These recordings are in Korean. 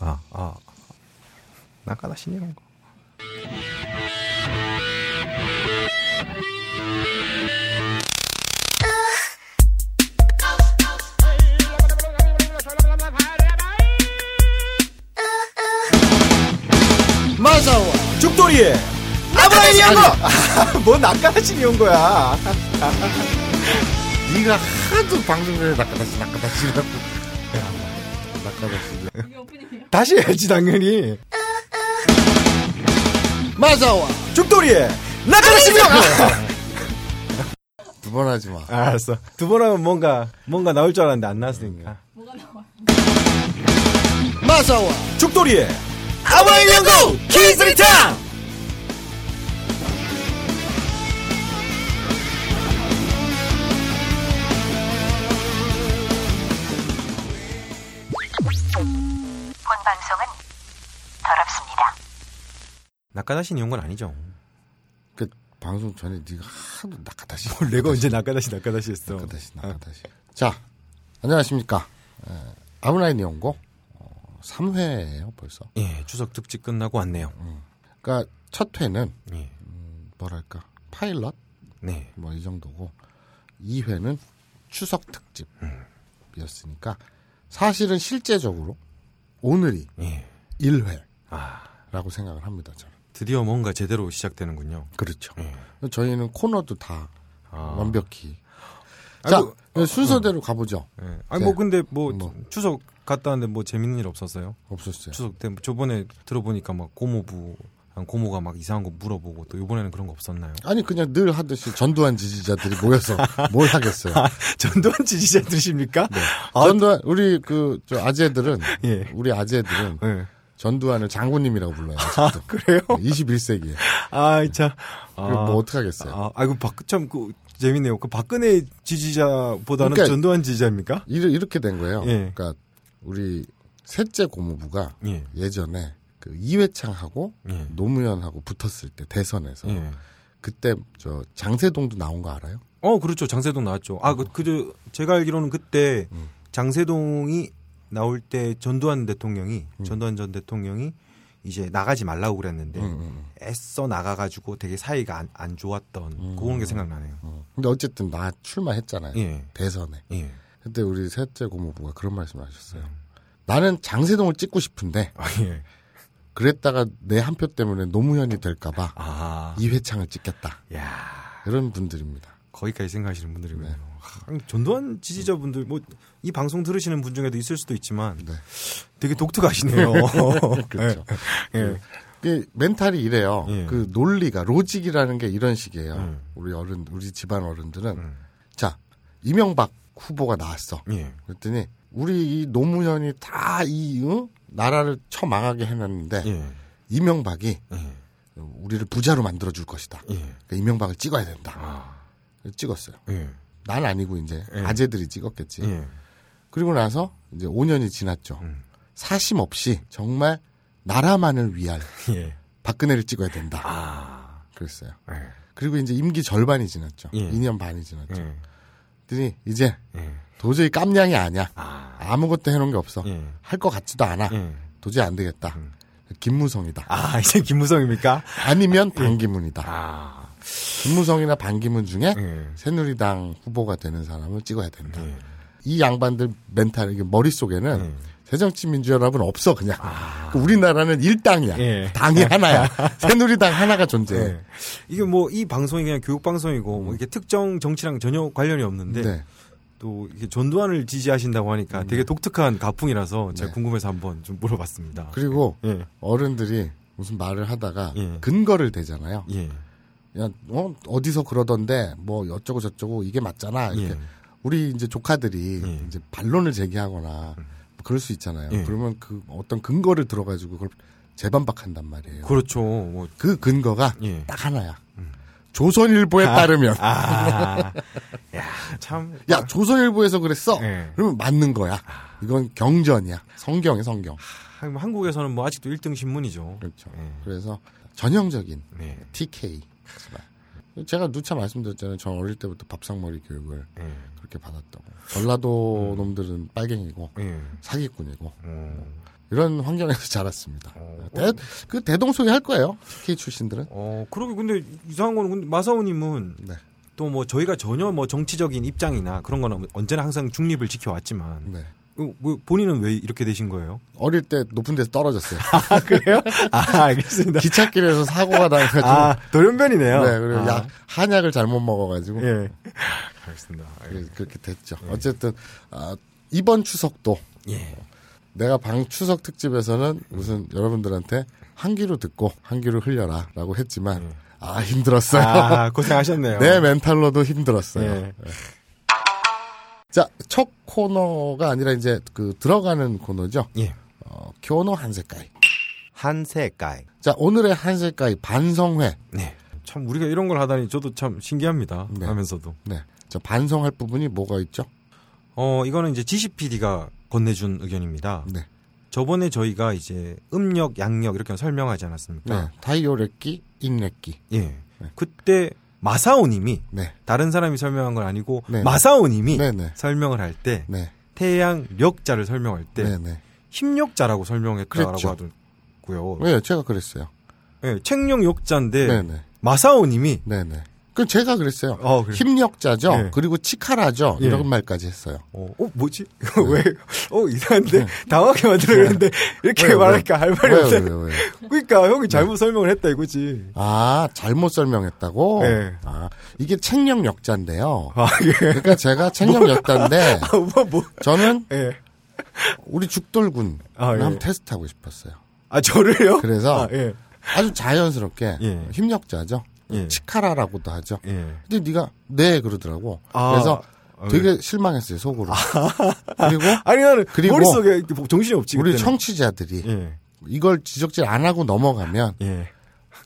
아, 아. 낙하다신 이런 거. 마사와 죽돌이의 아브라함 이 한 거! 뭐 낙하다신이 온 거야. 네가 하도 방송국에 낚아다시 낚아다시라고 낚아다시 다시 해야지, 당연히. 마사와 죽돌이의 거! 두번 하지 마. 알았어. 두 번 하면 뭔가, 뭔가 나올 줄 알았는데 안 나왔으니까. 마사와 죽돌이의 아브라함 연구 키즈리탕! 낙하다신이 온건 아니죠. 그 방송 전에 네가 하도 낚아다시 뭘 내가 언제 낙하다시 낙하다시 했어. 낚아다시 낚아다시. 자 안녕하십니까. 에, 아브라인 연고 어, 3회예요 벌써. 예, 추석 특집 끝나고 왔네요. 그러니까 첫 회는 예. 뭐랄까 파일럿 네. 뭐 이 정도고 2회는 추석 특집이었으니까 사실은 실제적으로 오늘이 예. 1회라고 아, 생각을 합니다. 저는. 드디어 뭔가 제대로 시작되는군요. 그렇죠. 예. 저희는 코너도 다 아. 완벽히. 아이고, 자 순서대로 가보죠. 예. 아니 네. 뭐 근데 뭐, 뭐. 추석 갔다 왔는데 뭐 재밌는 일 없었어요? 없었어요. 추석 때 저번에 들어보니까 막 고모부 한 고모가 막 이상한 거 물어보고 또 이번에는 그런 거 없었나요? 아니 그냥 늘 하듯이 전두환 지지자들이 모여서 뭘 하겠어요. 전두환 지지자들이십니까? 아, 전두환 우리 그 저 아재들은 예. 우리 아재들은 예. 전두환을 장군님이라고 불러요. 아직도. 그래요? 21세기에. 아, 참. 아, 뭐 어떻게 하겠어요. 아, 아이고 박, 참, 그, 재밌네요. 그 박근혜 지지자보다는 그러니까 전두환 지지자입니까? 이르- 이렇게 된 거예요. 예. 그러니까 우리 셋째 고모부가 예. 예전에 그 이회창하고 예. 노무현하고 붙었을 때 대선에서 예. 그때 저 장세동도 나온 거 알아요? 어, 그렇죠. 장세동 나왔죠. 아, 그, 그, 제가 알기로는 그때 음. 장세동이 나올 때 전두환 대통령이, 음. 전두환 전 대통령이 이제 나가지 말라고 그랬는데 음, 음, 애써 나가가지고 되게 사이가 안, 안 좋았던 그런 게 생각나네요. 음. 근데 어쨌든 나 출마했잖아요. 예. 대선에. 예. 그때 우리 셋째 고모부가 그런 말씀을 하셨어요. 나는 장세동을 찍고 싶은데 아, 예. 그랬다가 내 한 표 때문에 노무현이 될까봐 아, 이회창을 찍겠다. 야 이런 분들입니다. 거기까지 생각하시는 분들이군요. 네. 아, 전두환 지지자분들 뭐 이 방송 들으시는 분 중에도 있을 수도 있지만 네. 되게 독특하시네요. 그렇죠. 예. 그 멘탈이 이래요. 예. 그 논리가 로직이라는 게 이런 식이에요. 음. 우리 어른 우리 집안 어른들은 음. 자 이명박 후보가 나왔어. 예. 그랬더니 우리 이 노무현이 다이 나라를 처망하게 해놨는데 예. 이명박이 예. 우리를 부자로 만들어 줄 것이다. 예. 그러니까 이명박을 찍어야 된다. 아. 찍었어요. 예. 난 아니고 이제 예. 아재들이 찍었겠지. 예. 그리고 나서 이제 5년이 지났죠. 음. 사심 없이 정말 나라만을 위할 예. 박근혜를 찍어야 된다. 아. 그랬어요. 예. 그리고 이제 임기 절반이 지났죠. 예. 2년 반이 지났죠. 예. 그랬더니 이제 예. 도저히 깜냥이 아니야. 아. 아무것도 해놓은 게 없어. 예. 할것 같지도 않아. 예. 도저히 안 되겠다. 김무성이다. 아, 이제 김무성입니까? 아니면 반기문이다. 아. 김무성이나 반기문 중에 예. 새누리당 후보가 되는 사람을 찍어야 된다. 예. 이 양반들 멘탈, 이게 머릿속에는 예. 새정치민주연합은 없어, 그냥. 그 우리나라는 일당이야. 아. 예. 당이 하나야. 새누리당 하나가 존재해. 예. 이게 뭐 이 방송이 그냥 교육 방송이고 뭐 이게 특정 정치랑 전혀 관련이 없는데 네. 또 이게 전두환을 지지하신다고 하니까 되게 독특한 가풍이라서 제가 네. 궁금해서 한번 좀 물어봤습니다. 그리고 예. 어른들이 무슨 말을 하다가 예. 근거를 대잖아요. 예. 야, 어, 어디서 그러던데, 뭐, 어쩌고 저쩌고, 이게 맞잖아. 이렇게. 예. 우리 이제 조카들이 예. 이제 반론을 제기하거나, 뭐 그럴 수 있잖아요. 예. 그러면 그 어떤 근거를 들어가지고 그걸 재반박한단 말이에요. 그렇죠. 뭐 그 근거가 예. 딱 하나야. 조선일보에 따르면. 아. 야, 참. 야, 조선일보에서 그랬어? 예. 그러면 맞는 거야. 이건 경전이야. 성경이 성경. 한국에서는 뭐 아직도 1등 신문이죠. 그렇죠. 예. 그래서 전형적인 네. TK. 제가 누차 말씀드렸잖아요. 전 어릴 때부터 밥상머리 교육을 예. 그렇게 받았다고. 전라도 음. 놈들은 빨갱이고 예. 사기꾼이고 어, 이런 환경에서 자랐습니다. 어, 대, 그 대동소이 할 거예요. TK 출신들은. 어, 그러게 근데 이상한 거는 근데 마사오님은 네. 또뭐 저희가 전혀 뭐 정치적인 입장이나 그런 거는 언제나 항상 중립을 지켜왔지만 네. 어, 뭐 본인은 왜 이렇게 되신 거예요? 어릴 때 높은 데서 떨어졌어요. 아 그래요? 아 알겠습니다. 기찻길에서 사고가 나가지고. 아 돌연변이네요. 네, 그리고 아, 약, 한약을 잘못 먹어가지고. 예. 알겠습니다. 그래- 그렇게 됐죠. 어쨌든, 아, 이번 추석도 예. 내가 방 추석 특집에서는 무슨 여러분들한테 한 귀로 듣고 한 귀로 흘려라 라고 했지만, 예. 아, 힘들었어요. 아 고생하셨네요. 내 멘탈로도 힘들었어요. 예. 자, 첫 코너가 아니라 이제 그 들어가는 코너죠. 예. 어, 교노 한색가이. 한색깔. 자, 오늘의 한색가이 반성회. 네. 참 우리가 이런 걸 하다니 저도 참 신기합니다. 네. 하면서도. 네. 저 반성할 부분이 뭐가 있죠? 어 이거는 이제 지시 PD가 건네준 의견입니다. 네. 저번에 저희가 이제 음력, 양력 이렇게 설명하지 네. 않았습니까? 타이오렉기, 인렉기. 예. 그때 마사오님이 네. 다른 사람이 설명한 건 아니고 네. 마사오님이 네네. 설명을 할때 네. 태양 력자를 설명할 때 네네. 힘력자라고 설명했다라고. 하더라고요. 네, 제가 그랬어요. 예, 책령욕자인데 네네. 마사오님이. 그럼 제가 그랬어요. 어, 그래. 힘력자죠. 네. 그리고 치카라죠. 예. 이런 말까지 했어요. 어, 어, 뭐지? 이거 왜? 어 이상한데 당황하게 만들었는데 이렇게 네. 말하니까 할 말이 왜요? 그러니까 형이 잘못 설명을 했다 이거지. 아, 잘못 설명했다고? 네. 아, 이게 책령역자인데요. 아 예. 그러니까 제가 책령역자인데, 아, 뭐, 뭐. 저는 예. 우리 죽돌군 아, 예. 한번 테스트하고 싶었어요. 아 저를요? 그래서 아, 예. 아주 자연스럽게 예. 힘력자죠. 예. 치카라라고도 하죠. 예. 근데 네가 네 그러더라고. 아, 그래서 아, 되게 실망했어요 속으로. 그리고 아니 나는 그리고 머릿속에 정신이 없지. 우리 그때는. 청취자들이 예. 이걸 지적질 안 하고 넘어가면 예.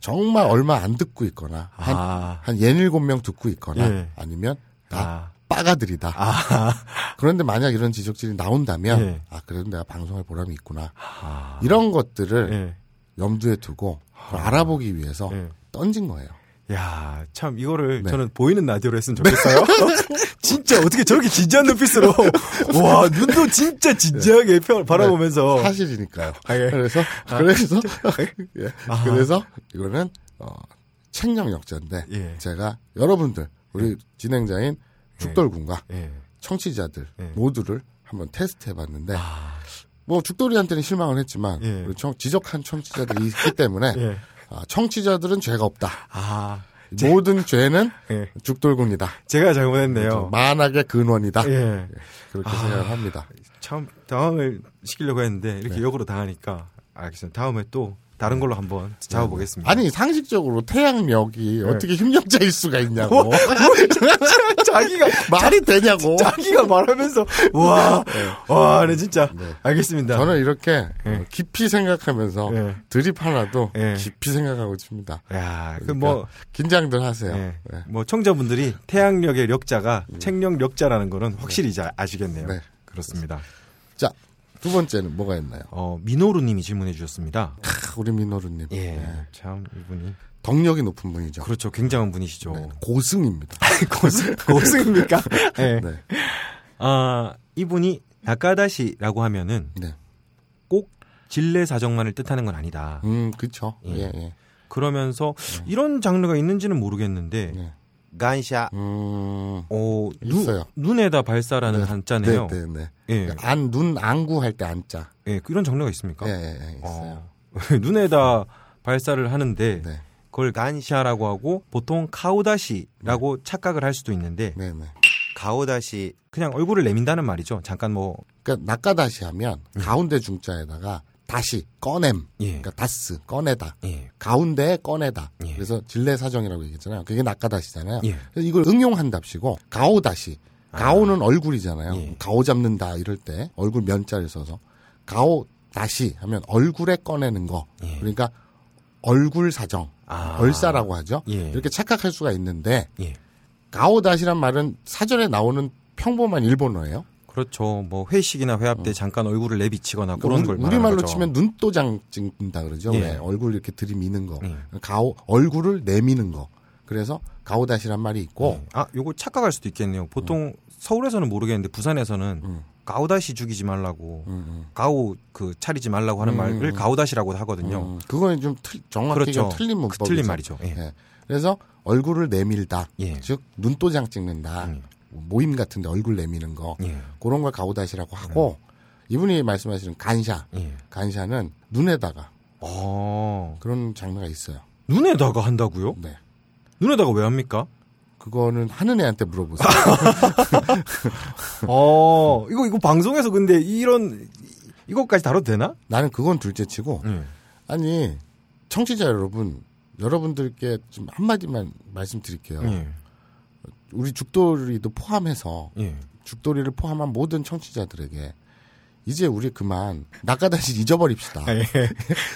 정말 얼마 안 듣고 있거나 한, 아. 한 예닐곱 명 듣고 있거나 예. 아니면 다 아. 빠가들이다. 아. 그런데 만약 이런 지적질이 나온다면 예. 아 그래도 내가 방송할 보람이 있구나. 아. 이런 것들을 예. 염두에 두고 그걸 알아보기 위해서 예. 던진 거예요. 야, 참 이거를 네. 저는 보이는 라디오로 했으면 좋겠어요. 진짜 어떻게 저렇게 진지한 눈빛으로 와 눈도 진짜 진지하게 펴- 바라보면서 사실이니까요. 아, 예. 그래서 그래서 예. 그래서 이거는 어, 책령 역자인데 예. 제가 여러분들 우리 진행자인 죽돌군과 예. 청취자들 예. 모두를 한번 테스트해봤는데 아, 뭐 죽돌이한테는 실망을 했지만 예. 우리 청- 지적한 청취자들이 있기 때문에 예. 아, 청취자들은 죄가 없다. 아, 모든 죄는 예. 죽돌군이다. 제가 잘못했네요. 만악의 근원이다. 예. 그렇게 아. 생각을 합니다. 참 당황을 시키려고 했는데 이렇게 네. 역으로 당하니까 알겠습니다. 다음에 또 다른 걸로 한번 잡아보겠습니다. 아니 상식적으로 태양력이 네. 어떻게 힘력자일 수가 있냐고 자기가 말이 되냐고. 자기가 말하면서 와, 와, 네 진짜 네. 알겠습니다. 저는 이렇게 네. 어, 깊이 생각하면서 네. 드립 하나도 네. 깊이 생각하고 있습니다. 야, 그 그러니까 뭐 긴장들 하세요. 예. 네. 뭐 청자분들이 태양력의 력자가 책력 력자라는 거는 확실히 이제 아시겠네요. 네. 그렇습니다. 자, 두 번째는 뭐가 있나요? 어, 미노루님이 질문해 주셨습니다. 크, 우리 민호루님. 예, 네. 참 이분이 덕력이 높은 분이죠. 그렇죠, 굉장한 분이시죠. 네, 고승입니다. 고승 고승입니까? 예. 네. 아 이분이 나카다시라고 하면은 네. 꼭 진례 사정만을 뜻하는 건 아니다. 음, 그쵸. 예. 예, 예. 그러면서 이런 장르가 있는지는 모르겠는데 네. 간샤. 음, 어, 있어요. 눈, 눈에다 발사라는 네. 한자네요. 네, 네, 네. 예, 안, 눈, 안구 할 때 안자. 예, 이런 장르가 있습니까? 예, 예, 예, 있어요. 어, 눈에다 발사를 하는데 네. 그걸 간샤라고 하고 보통 카우다시라고 착각을 할 수도 있는데 네, 네. 가오다시. 그냥 얼굴을 내민다는 말이죠. 잠깐 뭐 그러니까 낙가다시 하면 가운데 중자에다가 다시 꺼냄. 예. 그러니까 다스 꺼내다. 예. 가운데에 꺼내다. 예. 그래서 진례 사정이라고 얘기했잖아요. 그게 낙가다시잖아요. 예. 그래서 이걸 응용한답시고 가오다시. 가오는 얼굴이잖아요. 예. 가오 잡는다 이럴 때 얼굴 면자를 써서 가오 다시 하면 얼굴에 꺼내는 거. 예. 그러니까 얼굴 사정. 아. 얼싸라고 하죠. 예. 이렇게 착각할 수가 있는데 예. 가오다시란 말은 사전에 나오는 평범한 일본어예요. 그렇죠. 뭐 회식이나 회합 때 잠깐 얼굴을 내비치거나 그런 걸 어. 우리, 말로. 치면 눈도장 찍는다 그러죠. 예. 왜 얼굴 이렇게 들이미는 거. 예. 가오 얼굴을 내미는 거. 그래서 가오다시란 말이 있고 네. 아, 요거 착각할 수도 있겠네요. 보통 서울에서는 모르겠는데 부산에서는 음. 가오다시 죽이지 말라고 음, 음. 가오 그 차리지 말라고 하는 음, 말을 음. 가오다시라고 하거든요. 음, 그거는 좀 틀, 정확히 그렇죠. 좀 틀린 그 문법이죠. 틀린 말이죠. 예. 예. 그래서 얼굴을 내밀다. 예. 즉 눈도장 찍는다. 음. 모임 같은데 얼굴 내미는 거 예. 그런 걸 가오다시라고 하고 이분이 말씀하시는 간샤. 예. 간샤는 눈에다가 어. 그런 장르가 있어요. 눈에다가 한다고요? 네. 눈에다가 왜 합니까? 그거는 하는 애한테 물어보세요. 어, 이거 이거 방송에서 근데 이런 이것까지 다뤄도 되나? 나는 그건 둘째치고 예. 아니 청취자 여러분 여러분들께 좀 한마디만 말씀드릴게요. 예. 우리 죽돌이도 포함해서 예. 죽돌이를 포함한 모든 청취자들에게 이제 우리 그만 낙가다시 잊어버립시다. 예.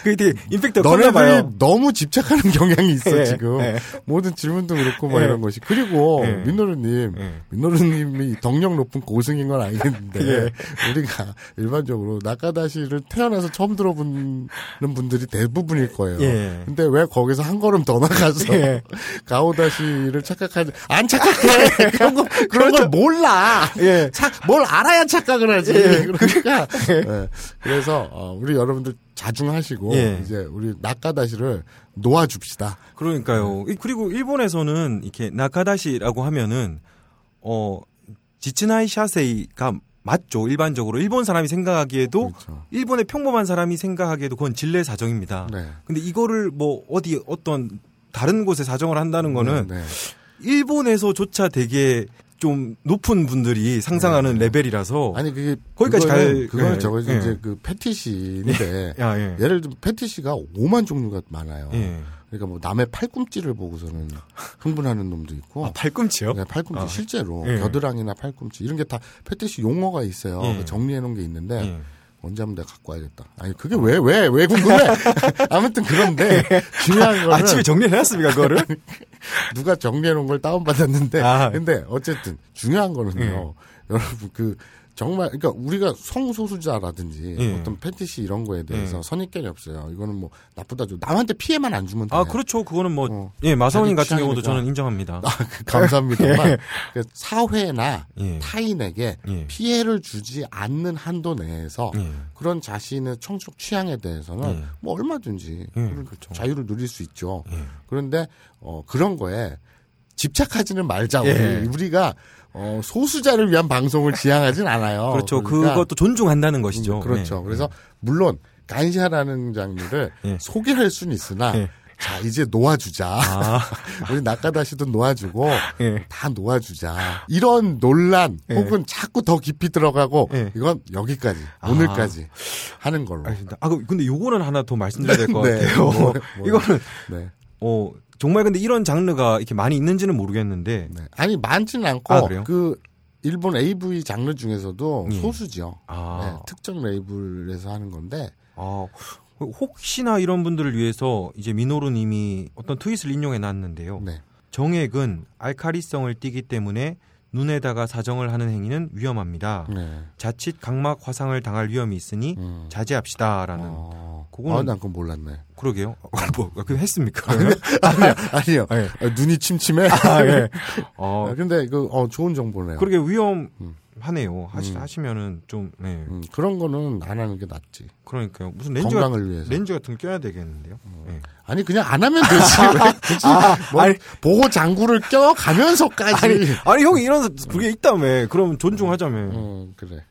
그게 임팩트가 봐요. 너네들이 너무 집착하는 경향이 있어 예, 지금 예. 모든 질문도 그렇고 뭐 예. 이런 것이 그리고 예. 민노루님 예. 민노루님이 덕력 높은 고승인 건 예. 우리가 일반적으로 낙가다시를 태어나서 처음 들어보는 분들이 대부분일 거예요. 예. 근데 왜 거기서 한 걸음 더 나가서 예. 가오다시를 착각하지 안 착각해 그런 거 그런 걸 몰라. 예. 착, 뭘 알아야 착각을 하지. 예. 그러니까 예. 그래서 어, 우리 여러분들 자중하시고 예. 이제 우리 낙가다시를 놓아줍시다. 그러니까요. 이- 그리고 일본에서는 이렇게 나카다시라고 하면은 어 지츠나이 샤세이가 맞죠. 일반적으로 일본 사람이 생각하기에도 그렇죠. 일본의 평범한 사람이 생각하기에도 그건 진례 사정입니다. 네. 근데 이거를 뭐 어디 어떤 다른 곳에 사정을 한다는 거는 네, 네. 일본에서조차 되게 좀 높은 분들이 상상하는 레벨이라서 아니 그게 거기까지 그거는, 갈- 그거는 예, 저거 예. 이제 그 패티시인데 야, 예. 예를 들면 패티시가 5만 종류가 많아요. 예. 그러니까 뭐 남의 팔꿈치를 보고서는 흥분하는 놈도 있고 아, 팔꿈치요? 네, 팔꿈치 아. 실제로 예. 겨드랑이나 팔꿈치 이런 게 다 패티시 용어가 있어요. 예. 정리해 놓은 게 있는데 예. 언제 한번 내가 갖고 와야겠다. 아니 그게 왜왜 왜 궁금해? 아무튼 그런데 중요한 거는 아침에 정리를 해놨습니까, 그거를? 누가 정리해 놓은 걸 다운 받았는데 아. 근데 어쨌든 중요한 거는요. 여러분 그 정말 그러니까 우리가 성소수자라든지 예. 어떤 패티시 이런 거에 대해서 예. 선입견이 없어요. 이거는 뭐 나쁘다 좀 남한테 피해만 안 주면 돼. 아, 그렇죠. 그거는 뭐, 어. 예, 마사오님 같은 경우도. 저는 인정합니다. 아, 그 감사합니다만 그 사회나 예. 타인에게 예. 피해를 주지 않는 한도 내에서 예. 그런 자신의 청적 취향에 대해서는 예. 뭐 얼마든지 예, 그렇죠. 자유를 누릴 수 있죠. 예. 그런데 어 그런 거에 집착하지는 말자. 우리. 예. 우리가 어 소수자를 위한 방송을 지향하진 않아요. 그렇죠. 그러니까 그것도 존중한다는 것이죠. 음, 그렇죠. 예. 그래서 물론 간샤라는 장르를 예. 소개할 수는 있으나 예. 자 이제 놓아주자. 아, 우리 낙가다시도 놓아주고 예. 다 놓아주자. 이런 논란 예. 혹은 자꾸 더 깊이 들어가고 예. 이건 여기까지 아. 오늘까지 하는 걸로. 알겠습니다. 아, 그- 근데 요거는 하나 더 말씀드려야 될것 네. 같아요. 뭐, 뭐. 이거는, 네. 어, 정말 근데 이런 장르가 이렇게 많이 있는지는 모르겠는데, 네. 아니 많지는 않고 아, 그래요? 그 일본 AV 장르 중에서도 예. 소수죠. 아. 네, 특정 레이블에서 하는 건데 아, 혹시나 이런 분들을 위해서 이제 미노루 님이 어떤 트윗을 인용해 놨는데요. 네. 정액은 알카리성을 띠기 때문에 눈에다가 사정을 하는 행위는 위험합니다. 네. 자칫 각막 화상을 당할 위험이 있으니 음. 자제합시다라는. 어. 그거는- 아, 난 그건 몰랐네. 그러게요. 어, 뭐, 그 했습니까? 아니요, 아니요. 예. 아, 눈이 침침해. 아, 예. 어, 아, 근데 그 어, 좋은 정보네요. 그러게 위험 하네요. 하시, 음. 하시면은 좀, 네. 음, 그런 거는 안 하는 게 낫지. 그러니까요. 무슨 렌즈, 같, 건강을 위해서. 렌즈 같은 거 껴야 되겠는데요. 네. 아니 그냥 안 하면 되지. 왜 굳이 뭐 아니. 보호 장구를 껴 가면서까지. 아니, 아니, 형이 이런, 그게 있다며. 그럼 존중하자며. 음, 그래.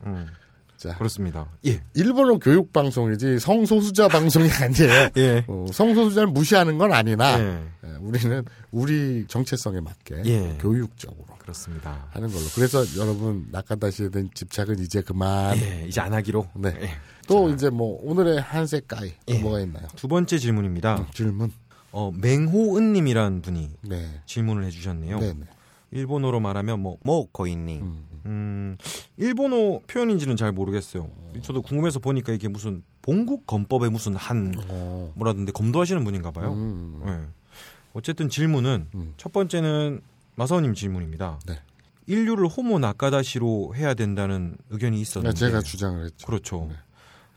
음, 자, 그렇습니다. 예. 일본어 교육 방송이지 성소수자 방송이 아니에요. 예. 어, 성소수자를 무시하는 건 아니나 예. 예, 우리는 우리 정체성에 맞게 예. 교육적으로 그렇습니다. 하는 걸로. 그래서 여러분 낙하다시에 대한 집착은 이제 그만. 예, 이제 안 하기로. 네. 예. 또 이제 뭐 오늘의 한색 가이 또 예. 뭐가 있나요? 두 번째 질문입니다. 질문. 어, 맹호은님이라는 분이 네. 질문을 해주셨네요. 네, 네. 일본어로 말하면 뭐, 뭐 거인님. 음. 음, 일본어 표현인지는 잘 모르겠어요. 저도 궁금해서 보니까 이게 무슨 본국 검법의 무슨 한 어. 뭐라던데 검도하시는 분인가 봐요. 음. 네. 어쨌든 질문은 음. 첫 번째는 마사오님 질문입니다. 네. 인류를 호모 나카다시로 해야 된다는 의견이 있었는데 제가 주장을 했죠. 그렇죠. 네.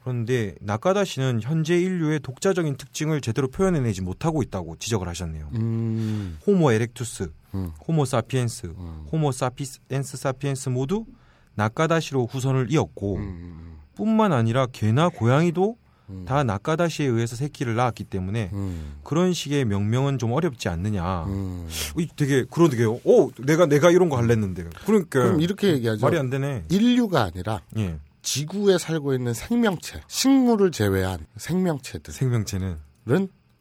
그런데 나카다시는 현재 인류의 독자적인 특징을 제대로 표현해내지 못하고 있다고 지적을 하셨네요. 음, 호모 에렉투스, 음, 호모 사피엔스, 음, 호모 사피엔스 사피엔스 모두 나카다시로 후손을 이었고 음, 뿐만 아니라 개나 고양이도 음, 다 나카다시에 의해서 새끼를 낳았기 때문에 음, 그런 식의 명명은 좀 어렵지 않느냐. 음. 이 되게. 오, 내가 내가 이런 거 할랬는데. 그러니까 그럼 이렇게 얘기하죠. 말이 안 되네. 인류가 아니라 예. 지구에 살고 있는 생명체, 식물을 제외한 생명체들은 생명체는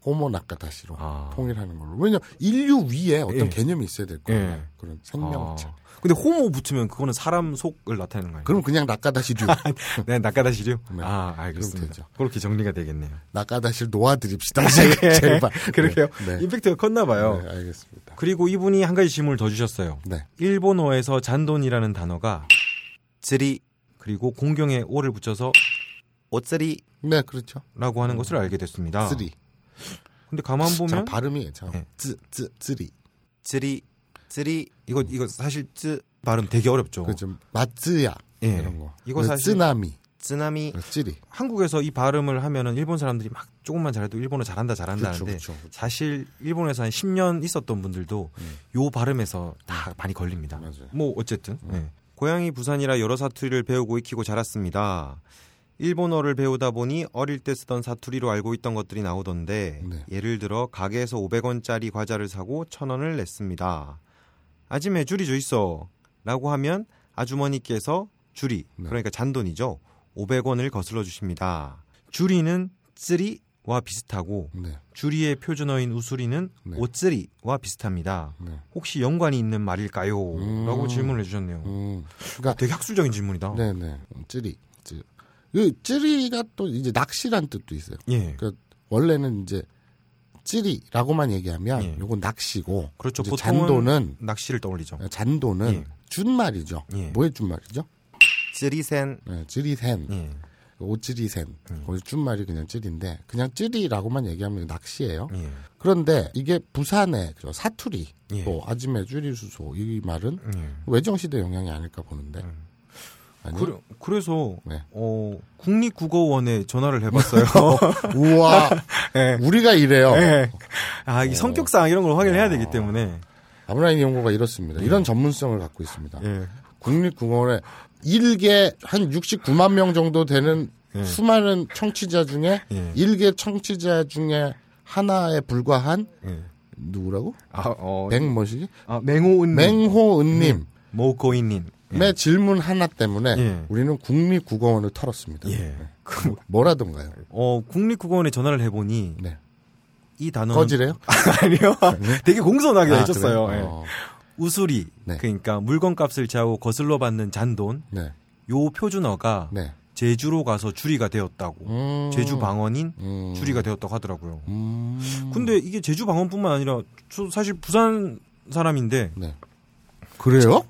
호모 나카다시로 아. 통일하는 걸로. 왜냐 인류 위에 어떤 예. 개념이 있어야 될 거예요. 예. 그런 생명체. 아. 근데 호모 붙이면 그거는 사람 속을 나타내는 거예요. 그럼 그냥 낙가다시류. 네, 낙가다시류. 네. 아, 알겠습니다. 그렇게 정리가 되겠네요. 中出し를 놓아드립시다. 예. 네. 제발. 그렇게요. 네. 임팩트가 컸나 봐요. 네, 알겠습니다. 그리고 이분이 한 가지 질문을 더 주셨어요. 네. 일본어에서 잔돈이라는 단어가 쓰리 그리고 공경에 오를 붙여서 오쓰리 네, 그렇죠. 라고 하는 것을 알게 됐습니다. つり 근데 가만 보면 참, 발음이 네. 쯔쯔쯔리 쯔리 쯔리 이거 이거 사실 쯔 발음 되게 어렵죠. 그좀 마쯔야 예. 이런 거. 이거 그 사실 쓰나미 쓰나미 찌리. 그 한국에서 이 발음을 하면은 일본 사람들이 막 조금만 잘해도 일본어 잘한다 잘한다 그쵸, 하는데 그쵸, 그쵸. 사실 일본에서 한 10년 있었던 분들도 음. 요 발음에서 다 많이 걸립니다. 맞아요. 뭐 어쨌든 예. 예. 음. 네. 고향이 부산이라 여러 사투리를 배우고 익히고 자랐습니다. 일본어를 배우다 보니 어릴 때 쓰던 사투리로 알고 있던 것들이 나오던데 네. 예를 들어 가게에서 500원짜리 과자를 사고 1000원을 냈습니다. 아침에 줄이 줘 있어 라고 하면 아주머니께서 줄이 네. 그러니까 잔돈이죠. 500원을 거슬러 주십니다. 주리는 쓰리와 비슷하고 네. 주리의 표준어인 우수리는 네. 오쓰리와 비슷합니다. 네. 혹시 연관이 있는 말일까요? 음. 라고 질문을 해주셨네요. 음. 그러니까 되게 학술적인 질문이다. 네네. 찌리. 찌. 이 찌리가 또 이제 낚시란 뜻도 있어요. 예. 그 원래는 이제 찌리라고만 얘기하면 예. 요건 낚시고 그렇죠. 잔도는 낚시를 떠올리죠. 잔도는 예. 준말이죠. 예. 뭐의 준말이죠? 찌리센 네, 찌리센, 예. 오찌리센. 음. 거기 준말이 그냥 찌리인데 그냥 찌리라고만 얘기하면 낚시예요. 예. 그런데 이게 부산의 저 사투리, 예. 또 아지매 쭈리수소 이 말은 예. 외정시대 영향이 아닐까 보는데. 음. 아니? 그래, 그래서 네. 어, 국립국어원에 전화를 해봤어요. 우와, 예. 우리가 이래요. 예. 아, 어. 이 성격상 이런 걸 확인해야 되기 때문에. 아브라인 연구가 이렇습니다. 이런 전문성을 갖고 있습니다. 예. 국립국어원에 일개 한 69만 명 정도 되는 예. 수많은 청취자 중에 예. 일개 청취자 중에 하나에 불과한 예. 누구라고? 아, 어, 맹 뭐시기? 아, 맹호은 맹호은님. 모고인님. 의 질문 하나 때문에 예. 우리는 국립국어원을 털었습니다. 예. 그, 뭐라던가요? 어, 국립국어원에 전화를 해보니 네. 이 단어는 꺼지래요? 아니요. 되게 공손하게 아, 해줬어요. 그래요? 예. 어, 우수리 네. 그러니까 물건값을 제하고 거슬러 받는 잔돈 네. 요 표준어가 네. 제주로 가서 주리가 되었다고 음. 제주 방언인 음. 주리가 되었다고 하더라고요. 음. 근데 이게 제주 방언뿐만 아니라 저 사실 부산 사람인데 네. 그래요?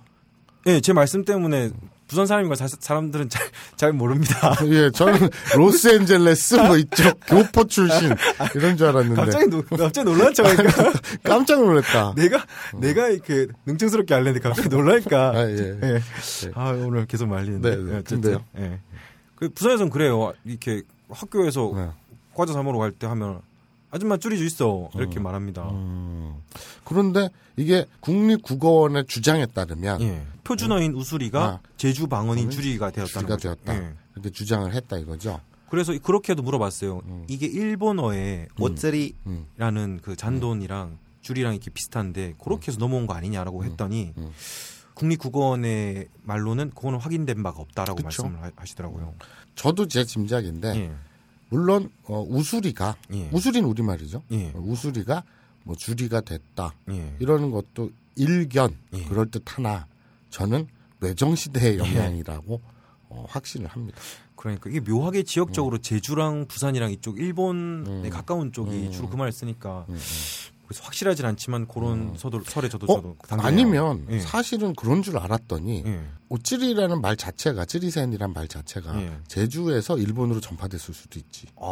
예, 제 말씀 때문에 부산 사람인 걸 사, 사람들은 잘, 잘 모릅니다. 예, 저는 로스앤젤레스 뭐 이쪽 교포 출신 이런 줄 알았는데 갑자기 놀, 갑자기 놀란 척하니까 깜짝 놀랐다. 내가 내가 이렇게 능청스럽게 알랬는데 갑자기 놀라니까 아, 예. 예. 아 오늘 계속 말리는데. 네, 네. 예, 어쨌든. 예. 그 부산에서는 그래요. 이렇게 학교에서 네. 과자 사 먹으러 갈 때 하면 아줌마 줄이 있어 이렇게 말합니다. 음. 그런데 이게 국립국어원의 주장에 따르면 예. 표준어인 우수리가 아. 제주 방언인 주리가 되었다는 주가 거죠. 되었다. 예. 이렇게 주장을 했다 이거죠. 그래서 그렇게도 물어봤어요. 음. 이게 일본어에 오쓰리 음. 라는 그 잔돈이랑 줄이랑 이렇게 비슷한데 그렇게 해서 넘어온 거 아니냐라고 했더니 음. 국립국어원의 말로는 그거는 확인된 바가 없다라고 그쵸. 말씀을 하- 하시더라고요. 저도 제 짐작인데 예. 물론 어, 우수리가 예. 우수리는 우리 말이죠. 예. 어, 우수리가 뭐 주리가 됐다 예. 이러는 것도 일견 예. 그럴 듯하나 저는 외정 시대의 영향이라고 어, 확신을 합니다. 그러니까 이게 묘하게 지역적으로 제주랑 부산이랑 이쪽 일본에 음. 가까운 쪽이 음. 주로 그 말을 쓰니까 음, 음. 그래서 확실하진 않지만 그런 서도 설에 저도 어? 저도. 아니면 예. 사실은 그런 줄 알았더니 예. 오찌리라는 말 자체가 찌리센이란 말 자체가 예. 제주에서 일본으로 전파됐을 수도 있지. 아,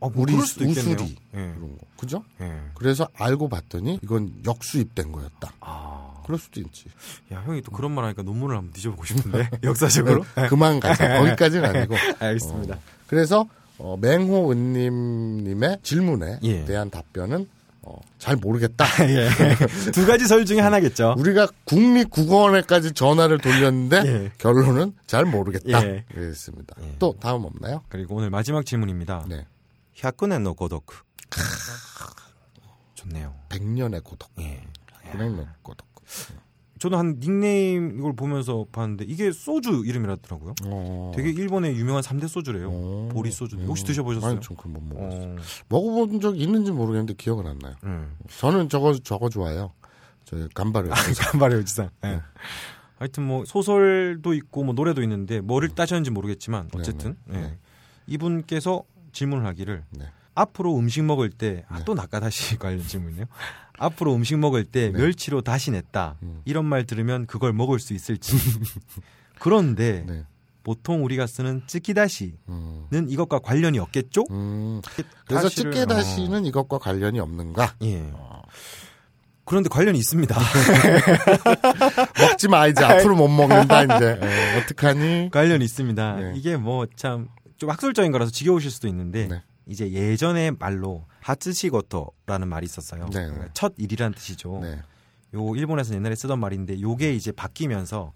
아 뭐 우리 수도. 우수리 예. 그런 거. 그죠? 예. 그래서 알고 봤더니 이건 역수입된 거였다. 아. 그럴 수도 있지. 야, 형이 또 그런 말 하니까 논문을 한번 뒤져보고 싶은데. 역사적으로. 그만 가자. 거기까지는 아니고. 알겠습니다. 어, 그래서 어, 맹호은님님의 질문에 예. 대한 답변은 어, 잘 모르겠다. 예. 두 가지 설 중에 하나겠죠. 우리가 국립국어원에까지 전화를 돌렸는데 예. 결론은 잘 모르겠다. 예. 그랬습니다. 예. 또 다음 없나요? 그리고 오늘 마지막 질문입니다. 네. 百年の孤独. 좋네요. 100년의 고독. 예. 100년의 고독. 저도 한 닉네임 이걸 보면서 봤는데 이게 소주 이름이라더라고요. 어. 되게 일본의 유명한 3대 소주래요. 어. 보리 소주. 음. 혹시 드셔보셨어요? 아니, 전 그건 못 먹었어요. 어. 먹어본 적 있는지 모르겠는데 기억은 안 나요. 음. 저는 저거 저거 좋아해요. 저 간발을. がんばれおじさん. 예. 하여튼 뭐 소설도 있고 뭐 노래도 있는데 뭐를 따셨는지 모르겠지만 어쨌든 네, 네. 예. 이분께서 질문을 하기를 네. 앞으로 음식 먹을 때, 아, 네. 또 낙가다시 관련 질문이네요. 앞으로 음식 먹을 때 네. 멸치로 다시 냈다. 음. 이런 말 들으면 그걸 먹을 수 있을지. 그런데 네. 보통 우리가 쓰는 찌키다시는 음. 이것과 관련이 없겠죠? 음. 그래서 다시를- 찌개다시는 이것과 관련이 없는가? 예. 그런데 관련이 있습니다. 먹지 마 이제 앞으로 못 먹는다 이제 어, 어떡하니? 관련이 있습니다. 네. 이게 뭐 참 좀 학술적인 거라서 지겨우실 수도 있는데 네. 이제 예전의 말로 하츠시고토라는 말이 있었어요. 네. 그러니까 첫 일이라는 뜻이죠. 네. 요 일본에서 옛날에 쓰던 말인데 요게 이제 바뀌면서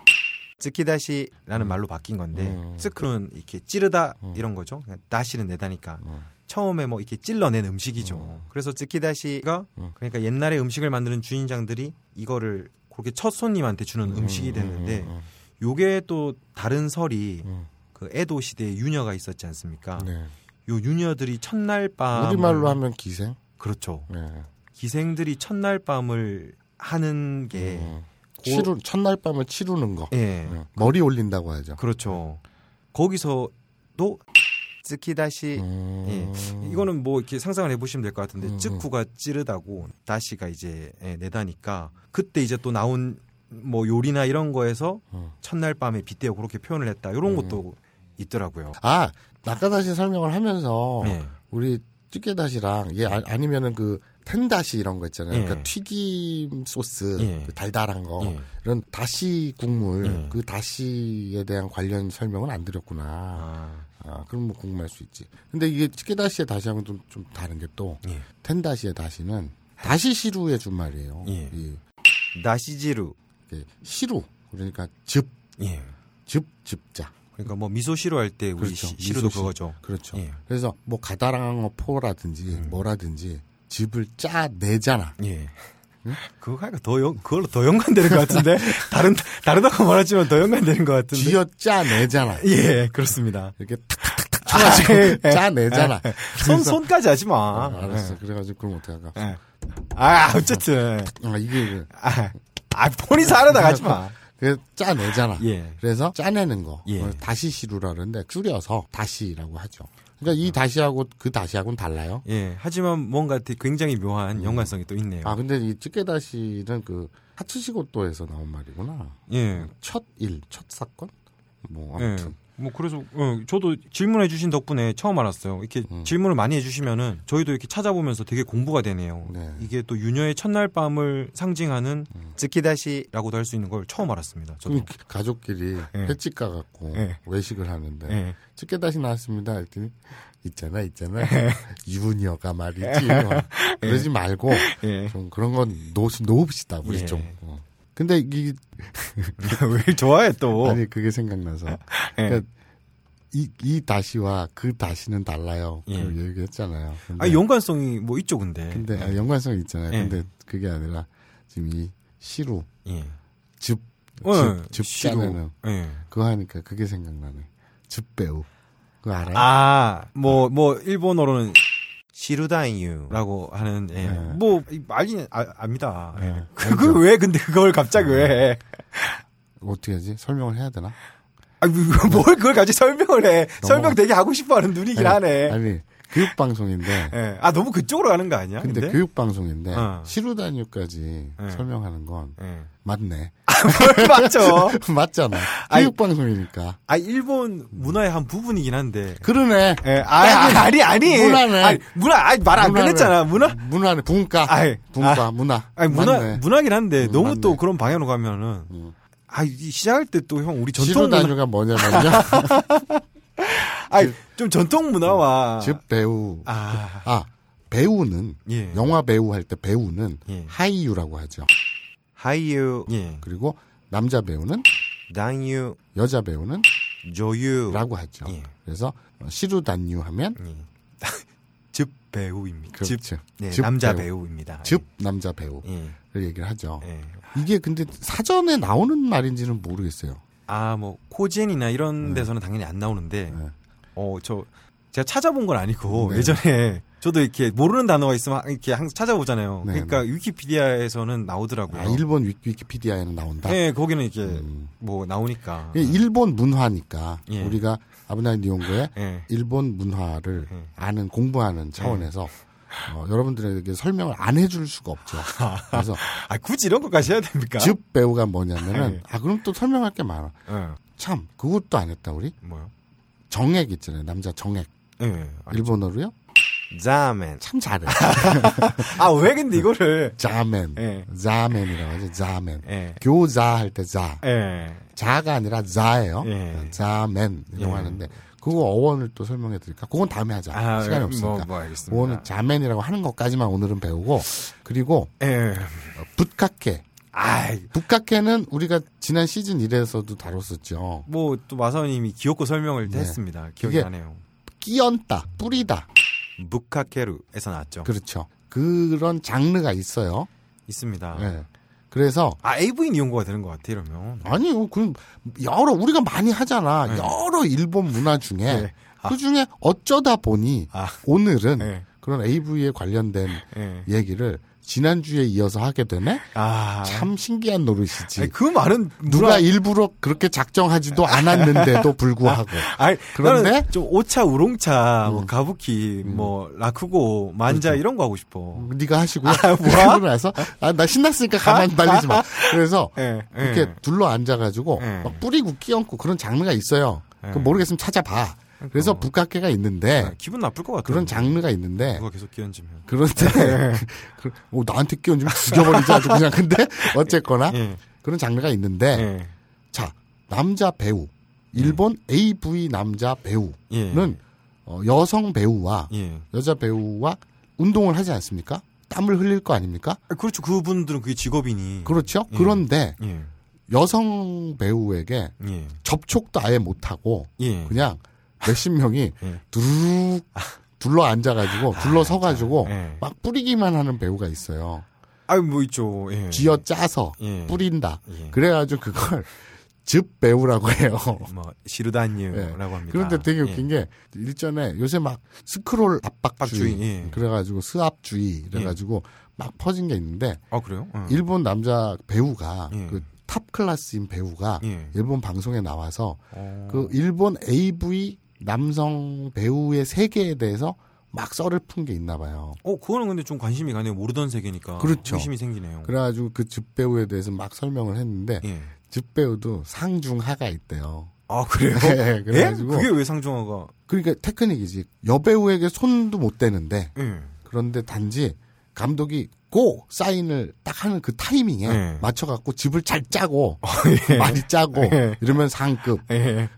쯔키다시라는 음. 말로 바뀐 건데 음. 쯔크는 이렇게 찌르다 음. 이런 거죠. 다시는 내다니까 음. 처음에 뭐 이렇게 찔러낸 음식이죠. 음. 그래서 쯔키다시가 음. 그러니까 옛날에 음식을 만드는 주인장들이 이거를 그렇게 첫 손님한테 주는 음 식이 됐는데 음, 요게 또 다른 설이 음, 그 에도 시대에 유녀가 있었지 않습니까? 네. 요 유녀들이 첫날 밤 우리말로 하면 기생. 그렇죠. 네. 기생들이 첫날 밤을 하는 게 음. 치루 첫날 밤을 치루는 거. 예. 네. 머리 올린다고 하죠. 그렇죠. 거기서도 쯔키다시 음. 예. 이거는 뭐 이렇게 상상을 해보시면 될 것 같은데 음. 쯔쿠가 찌르다고 다시가 이제 예, 내다니까 그때 이제 또 나온 뭐 요리나 이런 거에서 음. 첫날 밤에 빗대어 그렇게 표현을 했다 이런 음. 것도 있더라고요. 아 낙가다시 설명을 하면서 예. 우리 찌개다시랑 예 아, 아니면은 그 텐다시 이런 거 있잖아요. 예. 그러니까 튀김 소스 예. 그 달달한 거 예. 이런 다시 국물 예. 그 다시에 대한 관련 설명은 안 드렸구나. 아, 아, 그럼 뭐 궁금할 수 있지. 근데 이게 찌개다시의 다시하고는 좀, 좀 다른 게또 예. 텐다시의 다시는 다시 시루의 준말이에요. 예. 이 나시지루. 시루 그러니까 즙, 예. 즙, 즙자. 그러니까 뭐 미소시루 할때 우리 그렇죠. 시- 시루도 미소시. 그거죠. 그렇죠. 예. 그래서 뭐 가다랑어 포라든지 음. 뭐라든지 즙을 짜 내잖아. 예. 그거 하니까 더 연, 그걸로 더 연관되는 것 같은데? 다른, 다르다고 말하지만 더 연관되는 것 같은데? 쥐어 짜 내잖아. 예, 그렇습니다. 이렇게 탁탁탁 쳐가지고 예. 짜 내잖아. 손, 손까지 하지 마. 아, 알았어. 그래가지고 그럼 어떡할까? 예. 예. 아, 어쨌든. 아, 이게 그- 아, 아 본인 사려다 가지 마. 그 짜내잖아. 예. 그래서 짜내는 거. 예. 다시 시루라 그러는데 줄여서 다시라고 하죠. 그러니까 이 다시하고 그 다시하고는 달라요. 예. 하지만 뭔가 되게 굉장히 묘한 연관성이 또 있네요. 아 근데 이 찌개 다시는 그 하츠시고토에서 나온 말이구나. 예. 첫 일, 첫 사건? 뭐 예. 아무튼 뭐 그래서 어, 저도 질문해 주신 덕분에 처음 알았어요. 이렇게 음. 질문을 많이 해 주시면은 저희도 이렇게 찾아보면서 되게 공부가 되네요. 네. 이게 또 유녀의 첫날 밤을 상징하는 음. 쯔키다시라고도 할 수 있는 걸 처음 알았습니다. 저도. 그럼 가족끼리 예. 횟집 가 갖고 예. 외식을 하는데 예. 찌개다시 나왔습니다. 했더니 있잖아, 있잖아. 예. 유녀가 말이지. 뭐. 그러지 말고 예. 좀 그런 건 놓, 놓읍시다, 우리 예. 좀. 어. 근데 이 왜 좋아해 또? 아니 그게 생각나서 예. 그러니까 이, 이 다시와 그 다시는 달라요. 예. 그 얘기했잖아요. 아 연관성이 뭐 있죠, 근데. 근데 아, 연관성이 있잖아요. 예. 근데 그게 아니라 지금 이 시루 예. 즙, 어, 즙, 즙. 짜내는 예. 그거 하니까 그게 생각나네. 즙 배우 그거 알아요? 아, 뭐, 뭐, 일본어로는 시루다인유라고 하는, 예. 네. 뭐, 말이 아, 압니다. 예. 네. 그걸 왜, 근데 그걸 갑자기 왜 해? 어떻게 하지? 설명을 해야 되나? 아, 뭘 그걸 갑자기 설명을 해. 설명 되게 하고 싶어 하는 눈이긴 아니, 하네. 아니 교육 방송인데 예. 아 너무 그쪽으로 가는 거 아니야? 근데, 근데, 교육 방송인데 어. 시루단유까지 네. 설명하는 건 예. 맞네. 맞죠. 맞잖아. 교육 방송이니까. 아 일본 문화의 한 부분이긴 한데. 그러네. 예. 아, 아, 아니 아니. 문화네. 아니, 문화. 아니 말안 문화네. 끝냈잖아. 문화. 문화네. 분과. 아이, 분과 문화. 아니 문화 맞네. 문화긴 한데 음, 너무 맞네. 또 그런 방향으로 가면은 음. 아 이- 시작할 때 또 형 우리 전통 문화 시루단유가 뭐냐면요. 아니 좀 전통 문화와 즉 배우. 아 아 배우는 예. 영화 배우 할 때 배우는 예. 하이유라고 하죠. 하이유, 예. 그리고 남자 배우는 당유, 여자 배우는 조유. 라고 하죠. 예. 그래서 어, 시루 단유 하면 예. 즙 배우입니다. 즙 그렇죠. 예, 즙 남자 배우. 배우. 입니다 즙 남자 배우를 예. 얘기를 하죠. 예. 이게 근데 사전에 나오는 말인지는 모르겠어요. 아 뭐 코젠이나 이런 데서는 당연히 안 나오는데 네. 어 저 제가 찾아본 건 아니고 네. 예전에 저도 이렇게 모르는 단어가 있으면 이렇게 항상 찾아보잖아요. 네, 그러니까 위키피디아에서는 나오더라고요. 아, 일본 위키- 위키피디아에는 나온다. 네, 거기는 이렇게 음. 뭐 나오니까. 이게 일본 문화니까 예. 우리가 아브나이 니온고의 예. 일본 문화를 예. 아는 공부하는 차원에서 어, 여러분들에게 설명을 안 해줄 수가 없죠. 그래서 아 굳이 이런 것까지 해야 됩니까? 즙 배우가 뭐냐면은 예. 아 그럼 또 설명할 게 많아. 예. 참 그것도 안 했다 우리 뭐요? 정액 있잖아요 남자 정액 예. 아, 일본어로요 자멘. 참 잘해 아, 왜 근데 이거를 자멘 예. 자멘이라고 하죠 자멘 예. 교자 할 때자 예. 자가 아니라 자예요 예. 자멘 이라고 예. 하는데 그거 어원을 또 설명해 드릴까 그건 다음에 하자 아, 시간이 뭐, 없으니까 뭐 알겠습니다. 오늘 자멘이라고 하는 것까지만 오늘은 배우고 그리고 예. 어, 붓카케 아, 붓카케는 우리가 지난 시즌 1에서도 다뤘었죠 뭐 또 마사오님이 귀엽고 설명을 네. 했습니다. 기억이 나네요. 끼얹다 뿌리다 부카케루에서 나왔죠. 그렇죠 그런 장르가 있어요 있습니다. 예. 그래서 아, AV 이용고가 되는 것 같아, 이러면. 아니요, 그 여러 우리가 많이 하잖아. 네. 여러 일본 문화 중에 네. 아. 그 중에 어쩌다 보니 아. 오늘은 예. 그런 AV에 관련된 예. 얘기를 지난주에 이어서 하게 되네. 아. 참 신기한 노릇이지. 아니, 그 말은 누가 누가 일부러 그렇게 작정하지도 않았는데도 불구하고 아니, 그런데? 좀 오차, 우롱차, 뭐 음. 가부키, 뭐 라쿠고, 만자 그렇죠. 이런 거 하고 싶어. 네가 하시고요. 아, 뭐야? 나서 아, 나 신났으니까 가만히 말리지 마. 그래서 예. 예. 이렇게 둘러 앉아 가지고 예. 막 뿌리고 끼얹고 그런 장르가 있어요. 예. 그 모르겠으면 찾아봐. 그래서 북각계가 있는데 아, 기분 나쁠 것 같아. 그런 장르가 있는데 누가 계속 끼얹으면. 그런데 그, 어, 나한테 끼얹으면 죽여버리지 아주 그냥 근데 어쨌거나 예. 그런 장르가 있는데 예. 자 남자 배우 일본 AV 남자 배우는 예. 어, 여성 배우와 예. 여자 배우와 운동을 하지 않습니까? 땀을 흘릴 거 아닙니까? 아, 그렇죠. 그분들은 그게 직업이니. 그렇죠. 예. 그런데 예. 여성 배우에게 예. 접촉도 아예 못하고 예. 그냥 몇십 명이 예. 두루룩 둘러 앉아가지고 둘러 서가지고 예. 막 뿌리기만 하는 배우가 있어요. 아유, 뭐 있죠. 예. 쥐어 짜서 예. 뿌린다. 예. 그래가지고 그걸 즙 배우라고 해요. 뭐 예. 시르다뉴라고 합니다. 그런데 되게 예. 웃긴 게 일전에 요새 막 스크롤 압박주의, 예. 그래가지고 스압주의 이래가지고 막 퍼진 게 있는데 아, 그래요? 어. 일본 남자 배우가 예. 그탑 클래스인 배우가 예. 일본 방송에 나와서 어. 그 일본 AV 남성 배우의 세계에 대해서 막 썰을 푼 게 있나 봐요. 어, 그거는 근데 좀 관심이 가네요. 모르던 세계니까. 그렇죠. 의심이 생기네요. 그래가지고 그즙 배우에 대해서 막 설명을 했는데 예. 즙 배우도 상중하가 있대요. 아, 그래요? 네, 예? 그래가지고 그게 왜 상중하가? 그러니까 테크닉이지. 여배우에게 손도 못 대는데 예. 그런데 단지 감독이 고 사인을 딱 하는 그 타이밍에 네. 맞춰갖고 집을 잘 짜고 예. 많이 짜고 예. 이러면 상급 예.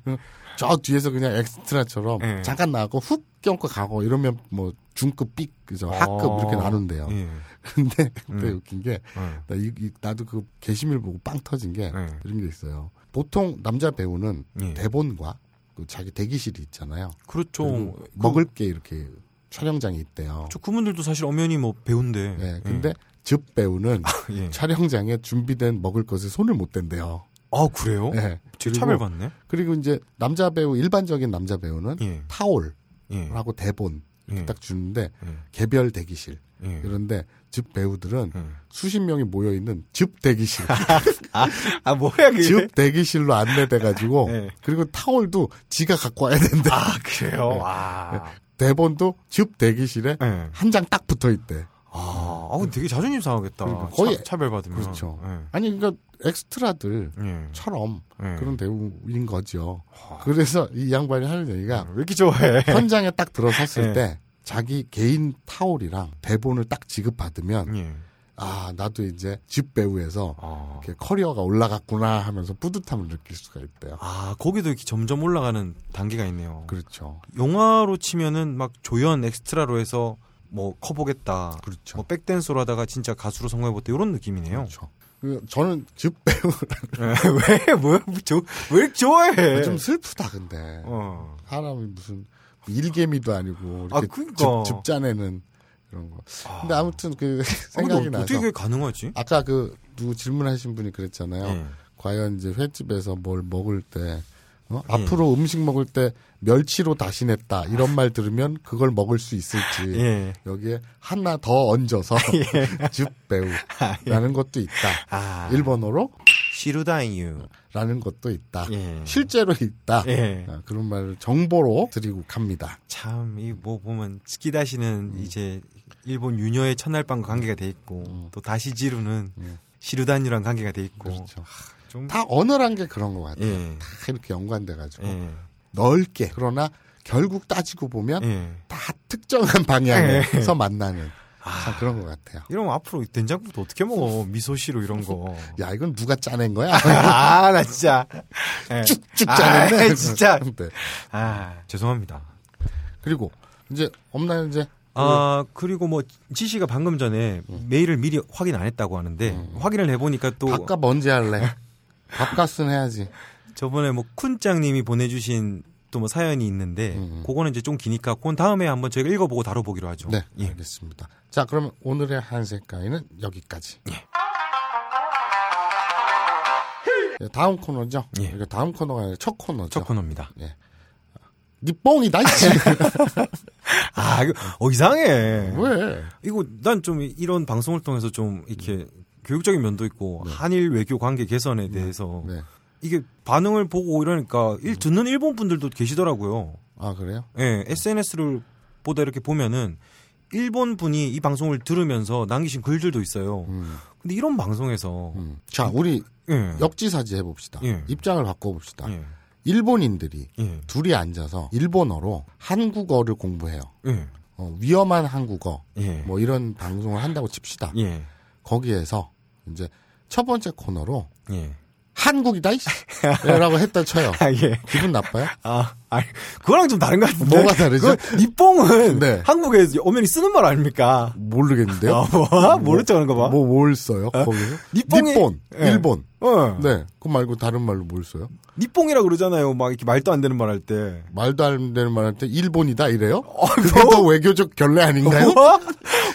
저 뒤에서 그냥 엑스트라처럼 네. 잠깐 나가고 훅 껴고 가고 이러면 뭐 중급 삑 그죠 하급 이렇게 나눈대요. 예. 근데 그때 음. 웃긴 게 어. 나 이, 이- 나도 그 게시물 보고 빵 터진 게 네. 이런 게 있어요. 보통 남자 배우는 예. 대본과 그 자기 대기실이 있잖아요. 그렇죠. 그- 먹을 게 이렇게 촬영장에 있대요. 저 그분들도 사실 엄연히 뭐 배운데. 네, 근데 즙 배우는 예. 촬영장에 준비된 먹을 것에 손을 못 댄대요. 아, 그래요? 네. 그리고- 차별받네. 그리고 이제 남자 배우 일반적인 남자 배우는 예. 타올하고 예. 대본 이렇게 예. 딱 주는데 예. 개별 대기실 예. 그런데 즙 배우들은 예. 수십 명이 모여 있는 즙 대기실, 아, 뭐야, 그게. 즙 대기실로 안내돼 가지고 예. 그리고 타올도 지가 갖고 와야 된다. 아, 그래요? 네. 와. 대본도 즙 대기실에 예. 한장 딱 붙어 있대. 아, 아, 되게 자존심 상하겠다. 그러니까 거의- 차, 별받으면 그렇죠. 예. 아니 그러니까 엑스트라들처럼 예. 예. 그런 대우인 거죠. 그래서 이 양반이 하는 얘기가 왜 이렇게 좋아해? 현장에 딱 들어섰을 예. 때 자기 개인 타올이랑 대본을 딱 지급받으면 예. 아 나도 이제 즙 배우에서 아. 이렇게 커리어가 올라갔구나 하면서 뿌듯함을 느낄 수가 있대요. 아, 거기도 이렇게 점점 올라가는 단계가 있네요. 그렇죠. 영화로 치면은 막 조연 엑스트라로 해서 뭐 커보겠다. 그렇죠. 뭐 백댄서로 하다가 진짜 가수로 성공해보겠다. 이런 느낌이네요. 그렇죠. 그 저는 즙 배우 왜, 뭐야, 저, 왜 좋아해? 좀 슬프다 근데 어. 사람이 무슨 일개미도 아니고 아, 이렇게 그러니까. 즙, 즙 짜내는 그런 거. 근데 아무튼 그 아, 생각이 나서 어떻게 가능하지? 아까 그 누구 질문하신 분이 그랬잖아요. 예. 과연 이제 횟집에서 뭘 먹을 때 어? 예. 앞으로 음식 먹을 때 멸치로 다시냈다 이런 말 들으면 그걸 먹을 수 있을지 예. 여기에 하나 더 얹어서 즙배우라는 것도 있다. 아. 일본어로 시루다인유. 라는 것도 있다. 예. 실제로 있다. 예. 아, 그런 말을 정보로 드리고 갑니다. 참, 이 뭐 보면, 스키다시는 이제 일본 유녀의 첫날밤과 관계가 돼 있고, 또 다시지루는 음. 시루단유랑 관계가 돼 있고. 그렇죠. 좀. 다 언어란 게 그런 것 같아요. 예. 다 이렇게 연관돼가지고 예. 넓게 그러나 결국 따지고 보면 예. 다 특정한 방향에서 만나는 참 그런 것 같아요. 이러면 앞으로 된장국도 어떻게 먹어? 미소시루 이런 거. 야 이건 누가 짜낸 거야? 아, 나 진짜. 예. 쭉쭉 아, 짜냈네. 진짜. 네. 아, 죄송합니다. 그리고 이제 없나요 이제? 아, 그리고 뭐, 지씨가 방금 전에 메일을 미리 확인 안 했다고 하는데, 확인을 해보니까 또, 밥값 언제 할래? 밥값은 해야지. 저번에 뭐, 쿤짱님이 보내주신 또 뭐 사연이 있는데, 음. 그거는 이제 좀 기니까, 그건 다음에 한번 저희가 읽어보고 다뤄보기로 하죠. 네, 예. 알겠습니다. 자, 그러면 오늘의 한색가위는 여기까지. 예, 다음 코너죠. 예. 다음 코너가 아니라 첫 코너죠. 첫 코너입니다. 니 뽕이다, 이씨. 아, 이거, 어, 이상해. 왜? 이거, 난 좀 이런 방송을 통해서 좀 이렇게 교육적인 면도 있고, 한일 외교 관계 개선에 대해서, 네. 이게 반응을 보고 이러니까, 일, 듣는 일본 분들도 계시더라고요. 아, 그래요? 예, SNS를 보다 이렇게 보면은 일본 분이 이 방송을 들으면서 남기신 글들도 있어요. 음, 근데 이런 방송에서 음. 자, 우리 예, 역지사지 해봅시다. 예. 입장을 바꿔봅시다. 예, 일본인들이 예, 둘이 앉아서 일본어로 한국어를 공부해요. 예, 어, 위험한 한국어, 예, 뭐 이런 방송을 한다고 칩시다. 예, 거기에서 이제 첫 번째 코너로 예. 한국이다 이씨 라고 했다 쳐요. 아, 예. 기분 나빠요? 아, 아, 그거랑 좀 다른 것 같은데. 뭐가 다르죠? 그 니뽕은 네. 한국에 엄연히 쓰는 말 아닙니까? 모르겠는데요. 아, 뭐? 모르죠, 그런 거 봐. 뭐 뭘 써요? 거기서? 니뽕이- 니폰, 예. 일본. 어. 네. 그거 말고 다른 말로 뭘 써요? 니뽕이라 그러잖아요. 막 이렇게 말도 안 되는 말 할 때. 말도 안 되는 말 할 때 일본이다 이래요? 어, 그게 뭐? 더 외교적 결례 아닌가요? 와?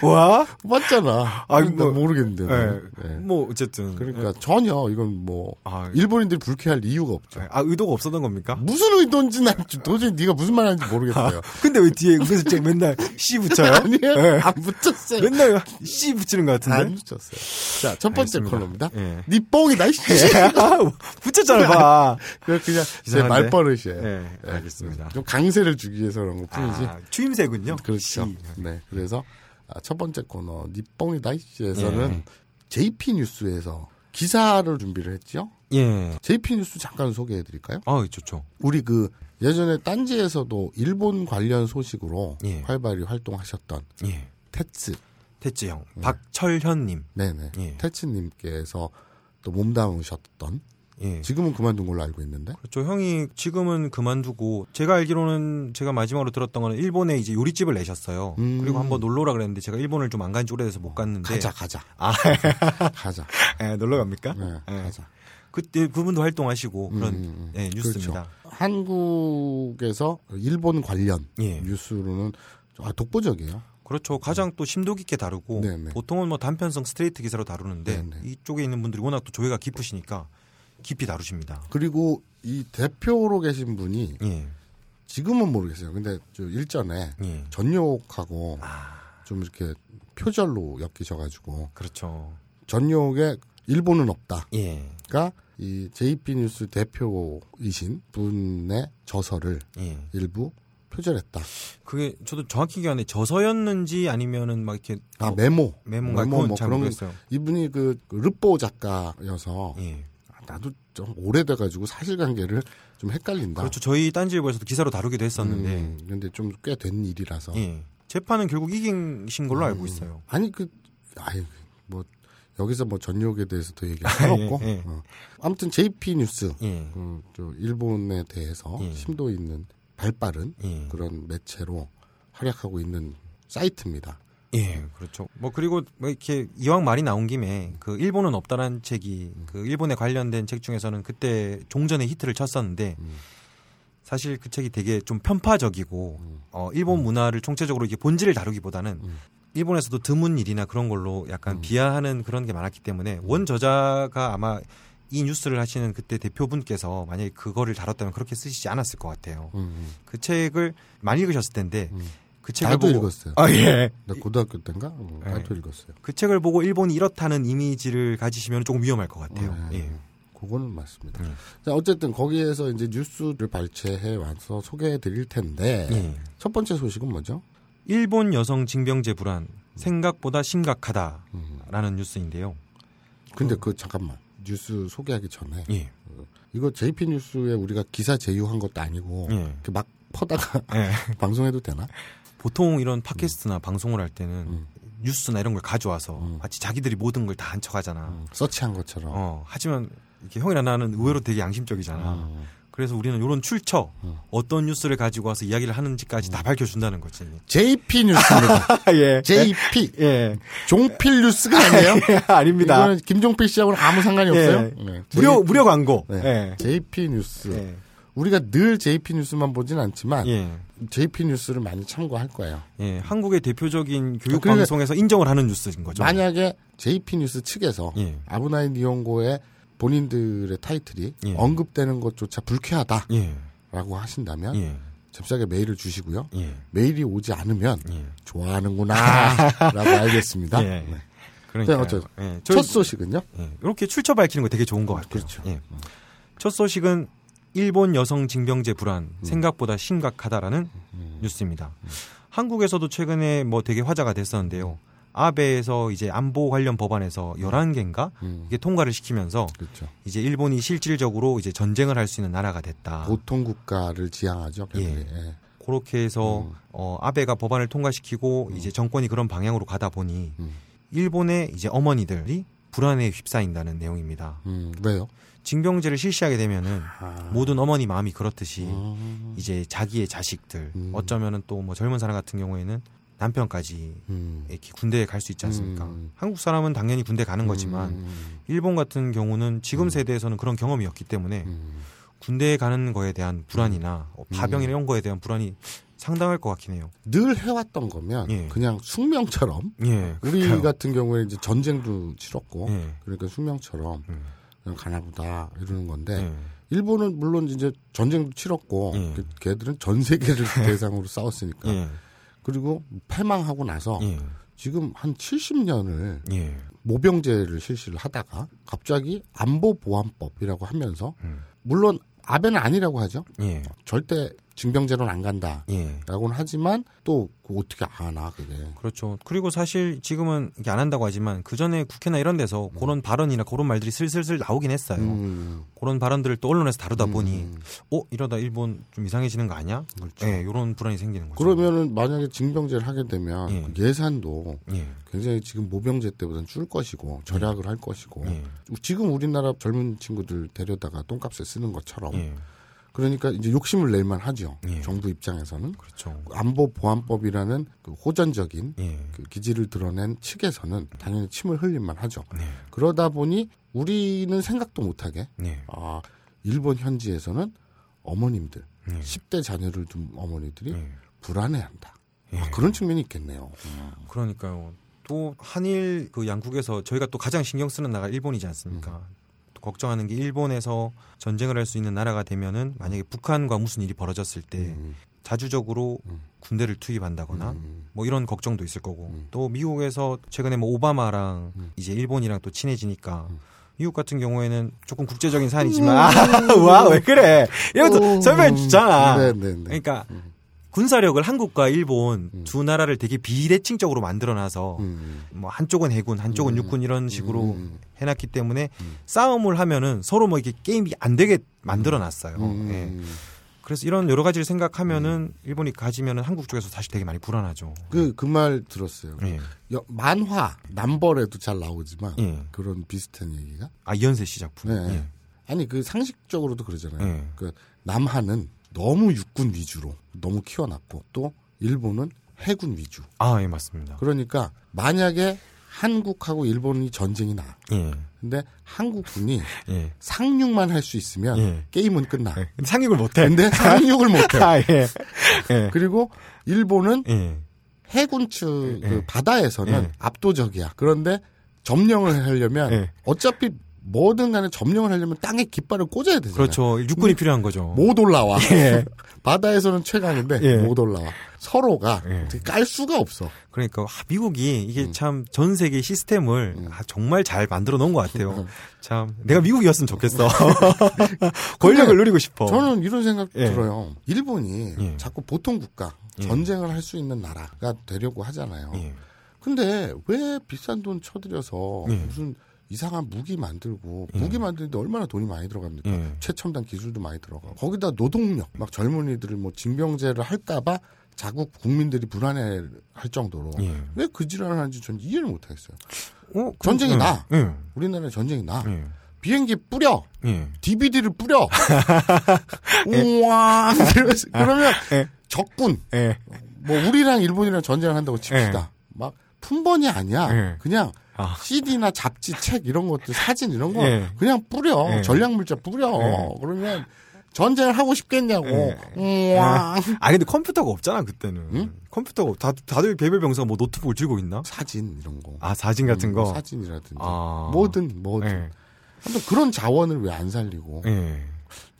와? 맞잖아. 아, 뭐- 모르겠는데. 예. 나는. 예. 뭐, 어쨌든. 그러니까 전혀 이건 뭐 아, 일본인들이 불쾌할 이유가 없죠. 아, 의도가 없었던 겁니까? 무슨 의도인지 난 도저히 네가 무슨 말하는지 모르겠어요. 근데 왜 뒤에 은근슬쩍 맨날 씨 붙여요? 아니에요? 예. 안 붙였어요. 맨날 씨 붙이는 것안 같은데? 붙였어요. 자, 첫 번째 알겠습니다. 코너입니다. 예. 니 뽕이다, 이씨. 붙였잖아, 봐. 그냥 제? 말버릇이에요. 예, 알겠습니다. 좀 강세를 주기 위해서 그런 것 뿐이지. 아, 추임새군요. 그렇죠. 씨. 네. 그래서 아, 첫 번째 코너 니뽕이 다 이씨에서는 예. JP 뉴스에서 기사를 준비를 했죠. 예. JP 뉴스 잠깐 소개해 드릴까요? 아, 좋죠. 우리 그 예전에 딴지에서도 일본 관련 소식으로 예. 활발히 활동하셨던 예. 테츠. 태지 형. 박철현님. 네네. 예. 테츠님께서 또 몸담으셨던 예. 지금은 그만둔 걸로 알고 있는데 그렇죠. 형이 지금은 그만두고 제가 알기로는 제가 마지막으로 들었던 거는 일본에 이제 요리집을 내셨어요. 음. 그리고 한번 놀러 오라 그랬는데 제가 일본을 좀 안 간지 오래돼서 못 갔는데 가자 가자 아, 가자. 예, 놀러 갑니까? 네, 예. 가자. 그때 그분도 활동하시고 그런 음, 음, 예, 뉴스입니다. 그렇죠. 한국에서 일본 관련 예. 뉴스로는 아, 독보적이에요. 그렇죠. 가장 또 심도 깊게 다루고 네네. 보통은 뭐 단편성 스트레이트 기사로 다루는데 네네. 이쪽에 있는 분들이 워낙 또 조예가 깊으시니까 깊이 다루십니다. 그리고 이 대표로 계신 분이 예. 지금은 모르겠어요. 근데 저 일전에 예. 전욕하고 아, 좀 이렇게 표절로 엮이셔가지고 그렇죠. 전욕에 일본은 없다. 예. 이 JP 뉴스 대표이신 분의 저서를 예. 일부 표절했다. 그게 저도 정확히 기억이 안 나요. 저서였는지 아니면은 막 이렇게 아뭐 메모. 메모 그건 뭐잘 그런 거- 모르겠어요. 이분이 그, 그 르뽀 작가여서 예. 나도 좀 오래돼가지고 사실관계를 좀 헷갈린다. 그렇죠. 저희 딴지일보에서도 기사로 다루기도 했었는데 음, 근데 좀 꽤 된 일이라서. 예. 재판은 결국 이기신 걸로 알고 음. 있어요. 아니 그 아이 뭐 여기서 뭐 전욕에 대해서 더 얘기할 건 예. 예. 어. 아무튼 JP 뉴스 예. 그, 저 일본에 대해서 예. 심도 있는 발빠른 예. 그런 매체로 활약하고 있는 사이트입니다. 예, 그렇죠. 뭐 그리고 뭐 이렇게 이왕 말이 나온 김에 그 일본은 없다라는 책이 그 일본에 관련된 책 중에서는 그때 종전에 히트를 쳤었는데 음. 사실 그 책이 되게 좀 편파적이고 어 일본 문화를 총체적으로 이게 본질을 다루기보다는 음. 일본에서도 드문 일이나 그런 걸로 약간 음. 비하하는 그런 게 많았기 때문에 원 저자가 아마 이 뉴스를 하시는 그때 대표분께서 만약에 그거를 다뤘다면 그렇게 쓰시지 않았을 것 같아요. 음, 그 책을 많이 읽으셨을 텐데 음. 그 책을 나도 보고 읽었어요. 아 예. 나 고등학교 때인가 어, 예. 나도 읽었어요. 그 책을 보고 일본이 이렇다는 이미지를 가지시면 조금 위험할 것 같아요. 예. 예. 그거는 맞습니다. 음. 자, 어쨌든 거기에서 이제 뉴스를 발췌해 와서 소개해 드릴 텐데 예. 첫 번째 소식은 뭐죠? 일본 여성 징병제 불안 생각보다 심각하다라는 음. 뉴스인데요. 근데 그 잠깐만 뉴스 소개하기 전에 예. 이거 JP 뉴스에 우리가 기사 제휴한 것도 아니고 예. 막 퍼다가 예. 방송해도 되나? 보통 이런 팟캐스트나 방송을 할 때는 음. 뉴스나 이런 걸 가져와서 음. 마치 자기들이 모든 걸 다 한 척하잖아. 음, 서치한 것처럼. 어, 하지만 이렇게 형이나 나는 의외로 되게 양심적이잖아. 음. 그래서 우리는 이런 출처, 음. 어떤 뉴스를 가지고 와서 이야기를 하는지까지 다 밝혀준다는 거지. JP 뉴스입니다. 예. JP 예. 종필 뉴스가 아니에요? 아닙니다. 이거는 김종필 씨하고는 아무 상관이 예. 없어요. 네. 무료, JP 무료 광고. 네. 예. JP 뉴스. 예. 우리가 늘 JP 뉴스만 보진 않지만 예. JP 뉴스를 많이 참고할 거예요. 예, 한국의 대표적인 교육 그러니까 방송에서 인정을 하는 뉴스인 거죠. 만약에 JP 뉴스 측에서 예. 아브나이 니온고의 본인들의 타이틀이 예. 언급되는 것조차 불쾌하다라고 예. 하신다면 예. 잽싸게 메일을 주시고요. 예. 메일이 오지 않으면 예. 좋아하는구나라고 알겠습니다. 예. 네. 그러니까 자, 어쩌- 예. 첫 소식은요? 예. 이렇게 출처 밝히는 거 되게 좋은 것 같아요. 그렇죠. 예. 첫 소식은 일본 여성 징병제 불안 음. 생각보다 심각하다라는 뉴스입니다. 한국에서도 최근에 뭐 되게 화제가 됐었는데요. 아베에서 이제 안보 관련 법안에서 11개인가 음, 이게 통과를 시키면서 그렇죠. 이제 일본이 실질적으로 이제 전쟁을 할 수 있는 나라가 됐다. 보통 국가를 지향하죠. 예. 예. 그렇게 해서 음. 어, 아베가 법안을 통과시키고 이제 정권이 그런 방향으로 가다 보니 음. 일본의 이제 어머니들이 불안에 휩싸인다는 내용입니다. 음, 왜요? 징병제를 실시하게 되면은 아. 모든 어머니 마음이 그렇듯이 음, 이제 자기의 자식들 음. 어쩌면은 또 뭐 젊은 사람 같은 경우에는 남편까지 음. 이렇게 군대에 갈 수 있지 않습니까? 음. 한국 사람은 당연히 군대 가는 거지만 음, 일본 같은 경우는 지금 세대에서는 그런 경험이 없기 때문에 음. 군대에 가는 거에 대한 불안이나 어, 파병이나 이런 거에 대한 불안이 상당할 것 같긴 해요. 늘 해왔던 거면 예. 그냥 숙명처럼 예. 우리 그러니까요. 같은 경우에 이제 전쟁도 치렀고 예. 그러니까 숙명처럼 음. 그냥 가나보다 이러는 건데 예. 일본은 물론 이제 전쟁도 치렀고 예. 그- 걔들은 전 세계를 대상으로 싸웠으니까 예. 그리고 패망하고 나서 예. 지금 한 70년을 예. 모병제를 실시를 하다가 갑자기 안보보안법이라고 하면서 음. 물론 아베는 아니라고 하죠. 예. 절대 징병제로는 안 간다. 예. 라고는 하지만 또 어떻게 아나 그게. 그렇죠. 그리고 사실 지금은 이게 안 한다고 하지만 그 전에 국회나 이런 데서 그런 발언이나 그런 말들이 슬슬슬 나오긴 했어요. 음, 그런 발언들을 또 언론에서 다루다 보니 음. 어 이러다 일본 좀 이상해지는 거 아니야? 그렇죠. 예, 이런 불안이 생기는 거죠. 그러면은 만약에 징병제를 하게 되면 예. 예산도 예. 굉장히 지금 모병제 때보다는 줄 것이고 절약을 할 것이고 예. 지금 우리나라 젊은 친구들 데려다가 똥값에 쓰는 것처럼 예. 그러니까 이제 욕심을 낼만 하죠. 예. 정부 입장에서는 그렇죠. 안보 보안법이라는 그 호전적인 예. 그 기지를 드러낸 측에서는 당연히 침을 흘릴만 하죠. 네. 그러다 보니 우리는 생각도 못하게 네. 아 일본 현지에서는 어머님들 네. 10대 자녀를 둔 어머니들이 예. 불안해한다. 예. 아, 그런 측면이 있겠네요. 음. 그러니까요. 또 한일 그 양국에서 저희가 또 가장 신경 쓰는 나라가 일본이지 않습니까? 음. 또 걱정하는 게 일본에서 전쟁을 할 수 있는 나라가 되면은 만약에 북한과 무슨 일이 벌어졌을 때 음. 자주적으로 음. 군대를 투입한다거나 음. 뭐 이런 걱정도 있을 거고 음. 또 미국에서 최근에 뭐 오바마랑 음. 이제 일본이랑 또 친해지니까 음. 미국 같은 경우에는 조금 국제적인 사안이지만 와왜 그래 이것도 오. 설명해 주잖아 네네네. 그러니까 음. 군사력을 한국과 일본 두 나라를 되게 비대칭적으로 만들어놔서 음. 뭐 한쪽은 해군, 한쪽은 육군 이런 식으로 음. 해놨기 때문에 싸움을 하면은 서로 뭐 이게 게임이 안 되게 만들어놨어요. 음. 예. 그래서 이런 여러 가지를 생각하면은 일본이 가지면은 한국 쪽에서 사실 되게 많이 불안하죠. 그, 그 말 들었어요. 예. 여- 만화, 남벌에도 잘 나오지만, 예. 그런 비슷한 얘기가. 아 이현세 씨 작품. 네. 예. 아니, 그 상식적으로도 그러잖아요. 예. 그, 남한은 너무 육군 위주로 너무 키워놨고, 또, 일본은 해군 위주. 아, 예, 맞습니다. 그러니까, 만약에 한국하고 일본이 전쟁이 나. 예. 근데 한국군이 예. 상륙만 할 수 있으면 예. 게임은 끝나. 예. 상륙을 못 해. 근데 상륙을 못 해. 아, 예. 예. 그리고 일본은 예. 해군 측그 예. 바다에서는 예. 압도적이야. 그런데 점령을 하려면 예. 어차피 뭐든 간에 점령을 하려면 땅에 깃발을 꽂아야 되잖아요. 그렇죠. 육군이 필요한 거죠. 못 올라와. 예. 바다에서는 최강인데 예. 못 올라와. 서로가 예. 깔 수가 없어. 그러니까 아, 미국이 이게 음. 참전 세계 시스템을 아, 정말 잘 만들어 놓은 것 음. 같아요. 참 내가 미국이었으면 좋겠어. 권력을 누리고 싶어. 저는 이런 생각 예. 들어요. 일본이 예. 자꾸 보통 국가 예. 전쟁을 할 수 있는 나라가 되려고 하잖아요. 예. 근데 왜 비싼 돈 쳐들여서 예. 무슨 이상한 무기 만들고 예. 무기 만드는데 얼마나 돈이 많이 들어갑니까? 예. 최첨단 기술도 많이 들어가고 거기다 노동력 막 젊은이들을 뭐 징병제를 할까봐 자국 국민들이 불안해 할 정도로 예. 왜그 지랄을 하는지 전 이해를 못하겠어요. 어, 그- 전쟁이 예. 나. 예. 우리나라에 전쟁이 나. 예. 비행기 뿌려. 예. DVD를 뿌려. 우와. 그러면 예. 적군. 예. 뭐 우리랑 일본이랑 전쟁을 한다고 칩시다. 막 품번이 아니야. 예. 그냥 아. CD나 잡지, 책 이런 것들 사진 이런 거 예. 그냥 뿌려. 예. 전략 물자 뿌려. 예. 그러면 전쟁을 하고 싶겠냐고. 예. 우와. 아 근데 컴퓨터가 없잖아 그때는. 응? 컴퓨터가 없- 다 다들 개별 병사가 뭐 노트북을 들고 있나? 사진 이런 거. 아 사진 같은 음, 거. 사진이라든지 아. 뭐든 뭐든. 예. 아무튼 그런 자원을 왜 안 살리고? 예.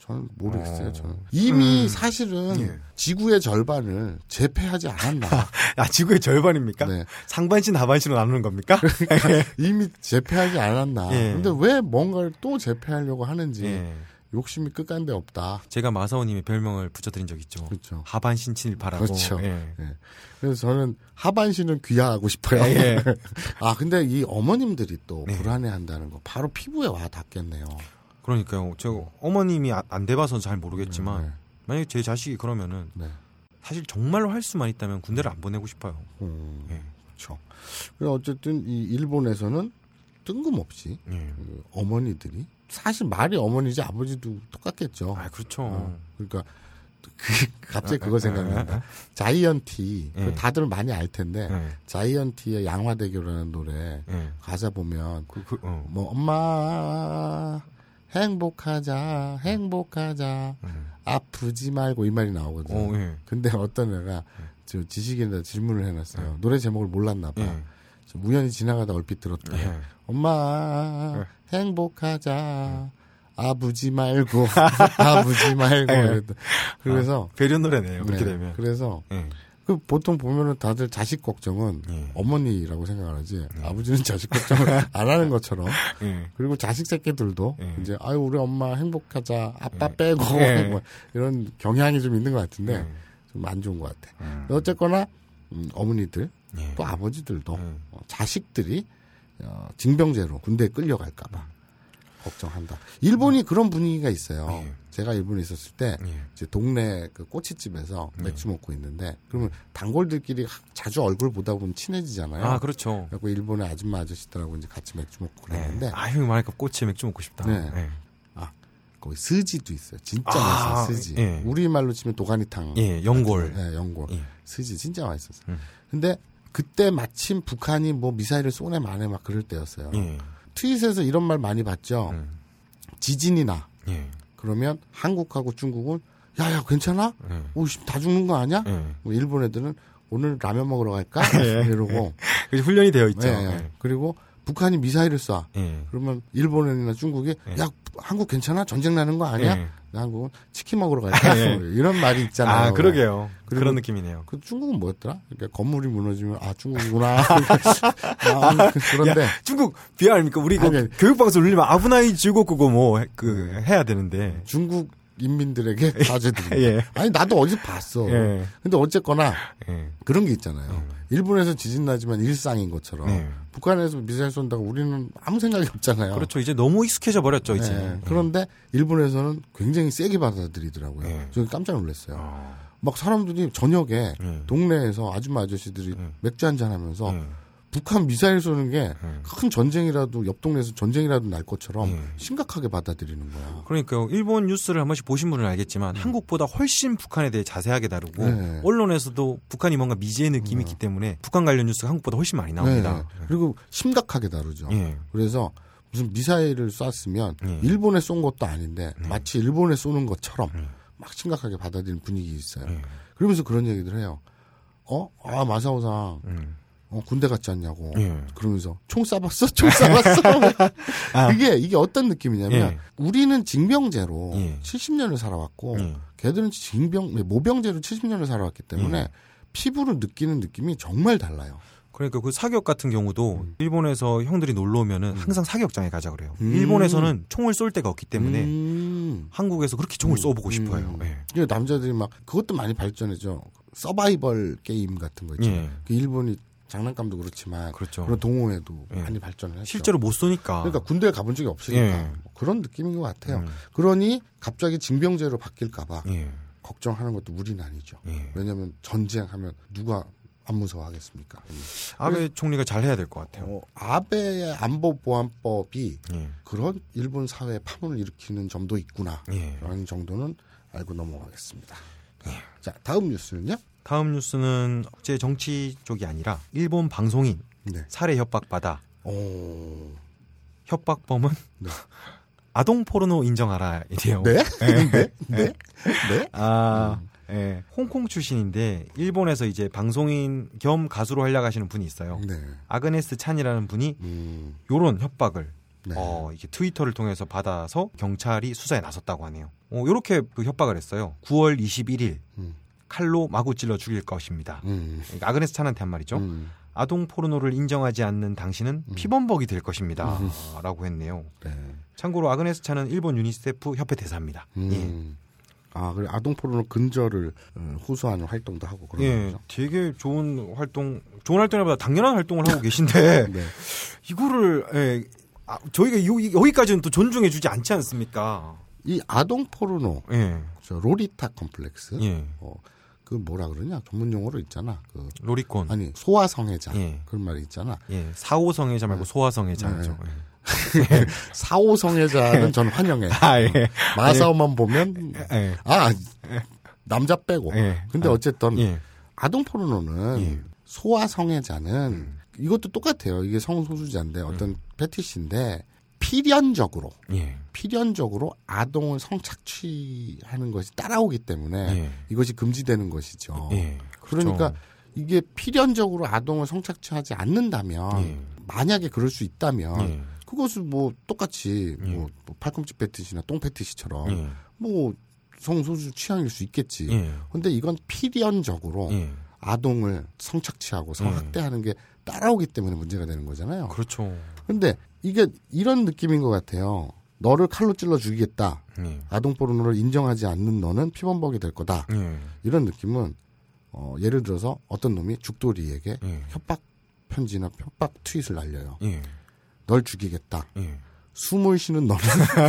저는 모르겠어요. 어. 저는 이미 음. 사실은 예. 지구의 절반을 제패하지 않았나. 아 지구의 절반입니까? 네. 상반신 하반신으로 나누는 겁니까? 이미 제패하지 않았나. 예. 근데 왜 뭔가를 또 제패하려고 하는지 예. 욕심이 끝간데 없다. 제가 마사오님의 별명을 붙여드린 적 있죠. 그렇죠. 하반신 친일파라고. 그렇죠. 예. 예. 그래서 저는 하반신은 귀화하고 싶어요. 예. 아 근데 이 어머님들이 또 네. 불안해한다는 거 바로 피부에 와 닿겠네요. 그러니까요. 제가 어머님이 아- 안 돼봐서 잘 모르겠지만 네. 만약에 제 자식이 그러면은 네. 사실 정말로 할 수만 있다면 군대를 안 보내고 싶어요. 음, 예. 그렇죠. 어쨌든 이 일본에서는 뜬금없이 예. 그 어머니들이 사실 말이 어머니지 아버지도 똑같겠죠. 아 그렇죠. 어, 그러니까 그, 갑자기 그거 아, 생각난다. 자이언티 그 예. 다들 많이 알 텐데 예. 자이언티의 양화대교라는 노래 예. 가사 보면 그, 그, 어. 뭐 엄마 행복하자 행복하자 음. 아프지 말고 이 말이 나오거든요. 어, 예. 근데 어떤 애가 저 지식인한테 질문을 해놨어요. 노래 제목을 몰랐나 봐. 예. 저 우연히 지나가다 얼핏 들었대. 예. 엄마 행복하자 아부지 말고 아부지 말고 예. 그래서 배려 노래네요. 그렇게 네, 되면. 그래서 예. 그 보통 보면은 다들 자식 걱정은 예. 어머니라고 생각을 하지 아버지는 자식 걱정을 안 하는 것처럼 예. 그리고 자식 새끼들도 예. 이제 아유 우리 엄마 행복하자 아빠 예. 빼고 예. 뭐 이런 경향이 좀 있는 것 같은데 예. 좀안 좋은 것 같아. 음. 어쨌거나 음, 어머니들 예. 또 아버지들도 예. 어, 자식들이 어, 징병제로 군대에 끌려갈까봐 걱정한다. 일본이 그런 분위기가 있어요. 예. 제가 일본에 있었을 때 예. 이제 동네 그 꼬치집에서 네. 맥주 먹고 있는데 그러면 단골들끼리 하- 자주 얼굴 보다 보면 친해지잖아요. 아 그렇죠. 그래서 일본의 아줌마 아저씨들하고 이제 같이 맥주 먹고 그랬는데 네. 아 형이 말하니까 꼬치에 맥주 먹고 싶다. 네. 예. 거기 스지도 있어요. 진짜 아, 맛있어요. 스지. 예. 우리 말로 치면 도가니탕. 예, 연골. 예, 연골. 예. 스지 진짜 맛있었어요. 음. 근데 그때 마침 북한이 뭐 미사일을 쏘네 마네 막 그럴 때였어요. 예. 트윗에서 이런 말 많이 봤죠. 음. 지진이 나. 예. 그러면 한국하고 중국은 야야 괜찮아? 예. 오, 씨, 다 죽는 거 아니야? 예. 뭐 일본 애들은 오늘 라면 먹으러 갈까? 예. 이러고. 그 훈련이 되어 있죠. 예, 예. 그리고 북한이 미사일을 쏴. 예. 그러면 일본이나 중국이 예. 야 한국 괜찮아? 전쟁 나는 거 아니야? 예. 한국은 치킨 먹으러 갈까? 예. 이런 말이 있잖아요. 아, 그러게요. 그런 느낌이네요. 그 중국은 뭐였더라? 그러니까 건물이 무너지면 아 중국이구나. 아, 그런데 야, 중국 비하 아닙니까? 우리 그. 교육방송 울리면 아브나이 중국 그거 뭐 그 해야 되는데. 중국 인민들에게 사죄드립니다. 예. 아니 나도 어디서 봤어. 예. 근데 어쨌거나 예. 그런 게 있잖아요. 일본에서 지진 나지만 일상인 것처럼 예. 북한에서 미사일 쏜다고 우리는 아무 생각이 없잖아요. 그렇죠. 이제 너무 익숙해져 버렸죠, 이제. 예. 그런데 일본에서는 굉장히 세게 받아들이더라고요. 예. 저는 깜짝 놀랐어요. 아, 막 사람들이 저녁에 예. 동네에서 아줌마 아저씨들이 맥주 한잔 하면서 예. 북한 미사일 쏘는 게 큰 전쟁이라도 옆 동네에서 전쟁이라도 날 것처럼 예. 심각하게 받아들이는 거야. 그러니까 일본 뉴스를 한 번씩 보신 분은 알겠지만 한국보다 훨씬 북한에 대해 자세하게 다루고 음. 네. 언론에서도 북한이 뭔가 미지의 느낌이 있기 때문에 북한 관련 뉴스가 한국보다 훨씬 많이 나옵니다. 네. 그리고 심각하게 다루죠. 예. 그래서 무슨 미사일을 쐈으면 예. 일본에 쏜 것도 아닌데 네. 마치 일본에 쏘는 것처럼 막 심각하게 받아들이는 분위기 있어요. 예. 그러면서 그런 얘기들 해요. 어? 아, 마사오상. 음. 어, 군대 갔지 않냐고. 예. 그러면서 총 쏴봤어? 총 쏴봤어? 아. 이게, 이게 어떤 느낌이냐면 예. 우리는 징병제로 예. 70년을 살아왔고 예. 걔들은 징병, 모병제로 70년을 살아왔기 때문에 예. 피부로 느끼는 느낌이 정말 달라요. 그러니까 그 사격 같은 경우도 일본에서 형들이 놀러 오면은 항상 사격장에 가자 그래요. 음. 일본에서는 총을 쏠 데가 없기 때문에 음. 한국에서 그렇게 총을 쏘보고 음. 싶어요. 예. 그 남자들이 막 그것도 많이 발전했죠. 서바이벌 게임 같은 거 있잖아요. 예. 그 일본이 장난감도 그렇지만 그렇죠. 그런 동호회도 예. 많이 발전을 했죠. 실제로 못 쏘니까. 그러니까 군대에 가본 적이 없으니까 예. 뭐 그런 느낌인 것 같아요. 음. 그러니 갑자기 징병제로 바뀔까봐 예. 걱정하는 것도 무리는 아니죠. 예. 왜냐하면 전쟁하면 누가 안 무서워하겠습니까? 아베 총리가 잘 해야 될 것 같아요. 어, 아베의 안보 보안법이 예. 그런 일본 사회에 파문을 일으키는 점도 있구나. 예. 라는 정도는 알고 넘어가겠습니다. 자, 다음 뉴스는요? 다음 뉴스는 국제 정치 쪽이 아니라 일본 방송인 네. 살해 협박 받아 오. 협박범은 네. 아동 포르노 인정하라 이래요. 네? 네? 네? 네? 아, 음. 예. 홍콩 출신인데 일본에서 이제 방송인 겸 가수로 활약하시는 분이 있어요. 네. 아그네스 찬이라는 분이 음. 요런 협박을 네. 어, 이게 트위터를 통해서 받아서 경찰이 수사에 나섰다고 하네요. 어, 요렇게 그 협박을 했어요. 9월 21일 음. 칼로 마구 찔러 죽일 것입니다. 음. 그러니까 아그네스 찬한테 한 말이죠. 음. 아동 포르노를 인정하지 않는 당신은 피범벅이 될 것입니다. 라고 했네요. 네. 참고로 아그네스 찬은 일본 유니세프 협회 대사입니다. 예. 음. 아, 그래 아동 포르노 근절을 어, 호소하는 활동도 하고 그런 예, 거죠. 되게 좋은 활동, 좋은 활동보다 당연한 활동을 하고 계신데 네. 이거를 예, 아, 저희가 요- 여기까지는 또 존중해 주지 않지 않습니까? 이 아동 포르노, 예, 저 로리타 컴플렉스, 예, 어, 그 뭐라 그러냐 전문 용어로 있잖아. 그 ロリコン, 아니 소아성애자 예. 그런 말이 있잖아. 예, 사오성애자 말고 소아성애자죠. 네. 사오성애자는 전 환영해. 아, 예, 마사오만 보면 예, 아 남자 빼고. 예. 근데 아, 어쨌든 예, 아동 포르노는 예. 소아성애자는 이것도 똑같아요. 이게 성소수자인데 어떤 패티시인데 필연적으로 예, 필연적으로 아동을 성착취하는 것이 따라오기 때문에 예. 이것이 금지되는 것이죠. 예. 그러니까 그렇죠. 이게 필연적으로 아동을 성착취하지 않는다면 예. 만약에 그럴 수 있다면 예. 그것은 뭐 똑같이 예. 뭐, 뭐 팔꿈치 패티시나 똥 패티시처럼 예. 뭐 성소수 취향일 수 있겠지. 예. 근데 이건 필연적으로 예. 아동을 성착취하고 예. 성학대하는 게 따라오기 때문에 문제가 되는 거잖아요. 그렇죠. 근데 이게 이런 느낌인 것 같아요. 너를 칼로 찔러 죽이겠다. 예. 아동 포르노를 인정하지 않는 너는 피범벅이 될 거다. 예. 이런 느낌은 어, 예를 들어서 어떤 놈이 죽돌이에게 예. 협박 편지나 협박 트윗을 날려요. 예. 널 죽이겠다. 예. 숨을 쉬는 너는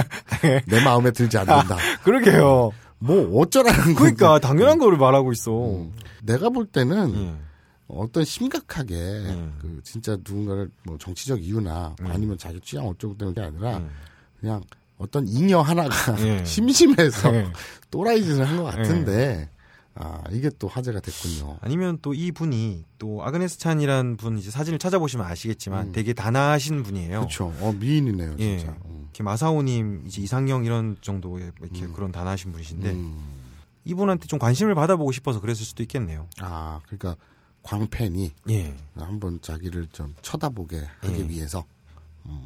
내 마음에 들지 않는다. 그러게요. 뭐 어쩌라는 그러니까 건지. 당연한 거를 말하고 있어. 음. 내가 볼 때는 예. 어떤 심각하게 음. 그 진짜 누군가를 뭐 정치적 이유나 음. 아니면 자기 취향 어쩌고 때문에 아니라 음. 그냥 어떤 잉여 하나가 예. 심심해서 예. 또라이짓을 한 것 같은데 아 이게 또 화제가 됐군요. 아니면 또 이 분이 또 아그네스 찬이란 분 이제 사진을 찾아보시면 아시겠지만 되게 단아하신 분이에요. 그렇죠. 어 미인이네요 예. 진짜. 음. 이렇게 마사오님 이제 이상형 이런 정도의 이렇게 그런 단아하신 분이신데 음. 이분한테 좀 관심을 받아보고 싶어서 그랬을 수도 있겠네요. 아 그러니까 광팬이 예. 한번 자기를 좀 쳐다보게 하기 예. 위해서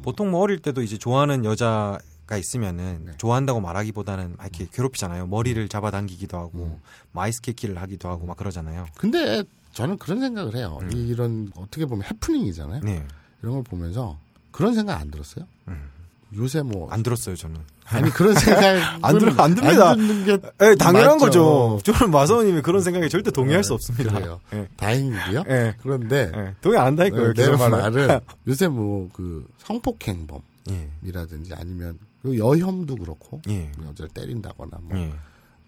보통 뭐 어릴 때도 이제 좋아하는 여자가 있으면은 네. 좋아한다고 말하기보다는 막 이렇게 괴롭히잖아요. 머리를 잡아당기기도 하고 마이스케키를 하기도 하고 막 그러잖아요. 근데 저는 그런 생각을 해요. 음. 이런 어떻게 보면 해프닝이잖아요. 네. 이런 걸 보면서 그런 생각 안 들었어요? 음. 요새 뭐 안 들었어요 저는. 아니 그런 생각 안 들어- 안 듭니다. 안게 예, 당연한 맞죠. 거죠. 저는 마사오님이 그런 생각에 절대 동의할 수 없습니다. 그래요. 예, 다행이고요. 예, 그런데 예. 동의 안 한다니까요. 내그 말은. 말은 요새 뭐 그 성폭행범이라든지 예, 아니면 그 여혐도 그렇고 예, 여자를 때린다거나 뭐 예.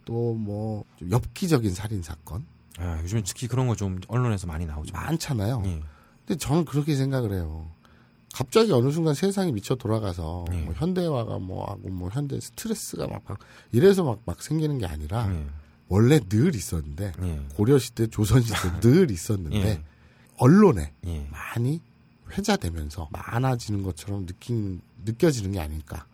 또뭐 엽기적인 살인 사건 아, 요즘 특히 그런 거 좀 언론에서 많이 나오죠. 많잖아요. 예, 근데 저는 그렇게 생각을 해요. 갑자기 어느 순간 세상이 미쳐 돌아가서 예. 뭐 현대화가 뭐 하고 뭐 현대 스트레스가 막, 막 이래서 막, 막 생기는 게 아니라 예, 원래 늘 있었는데 예, 고려 시대, 조선 시대 늘 있었는데 예. 언론에 예. 많이 회자되면서 많아지는 것처럼 느낀 느껴지는 게 아닐까.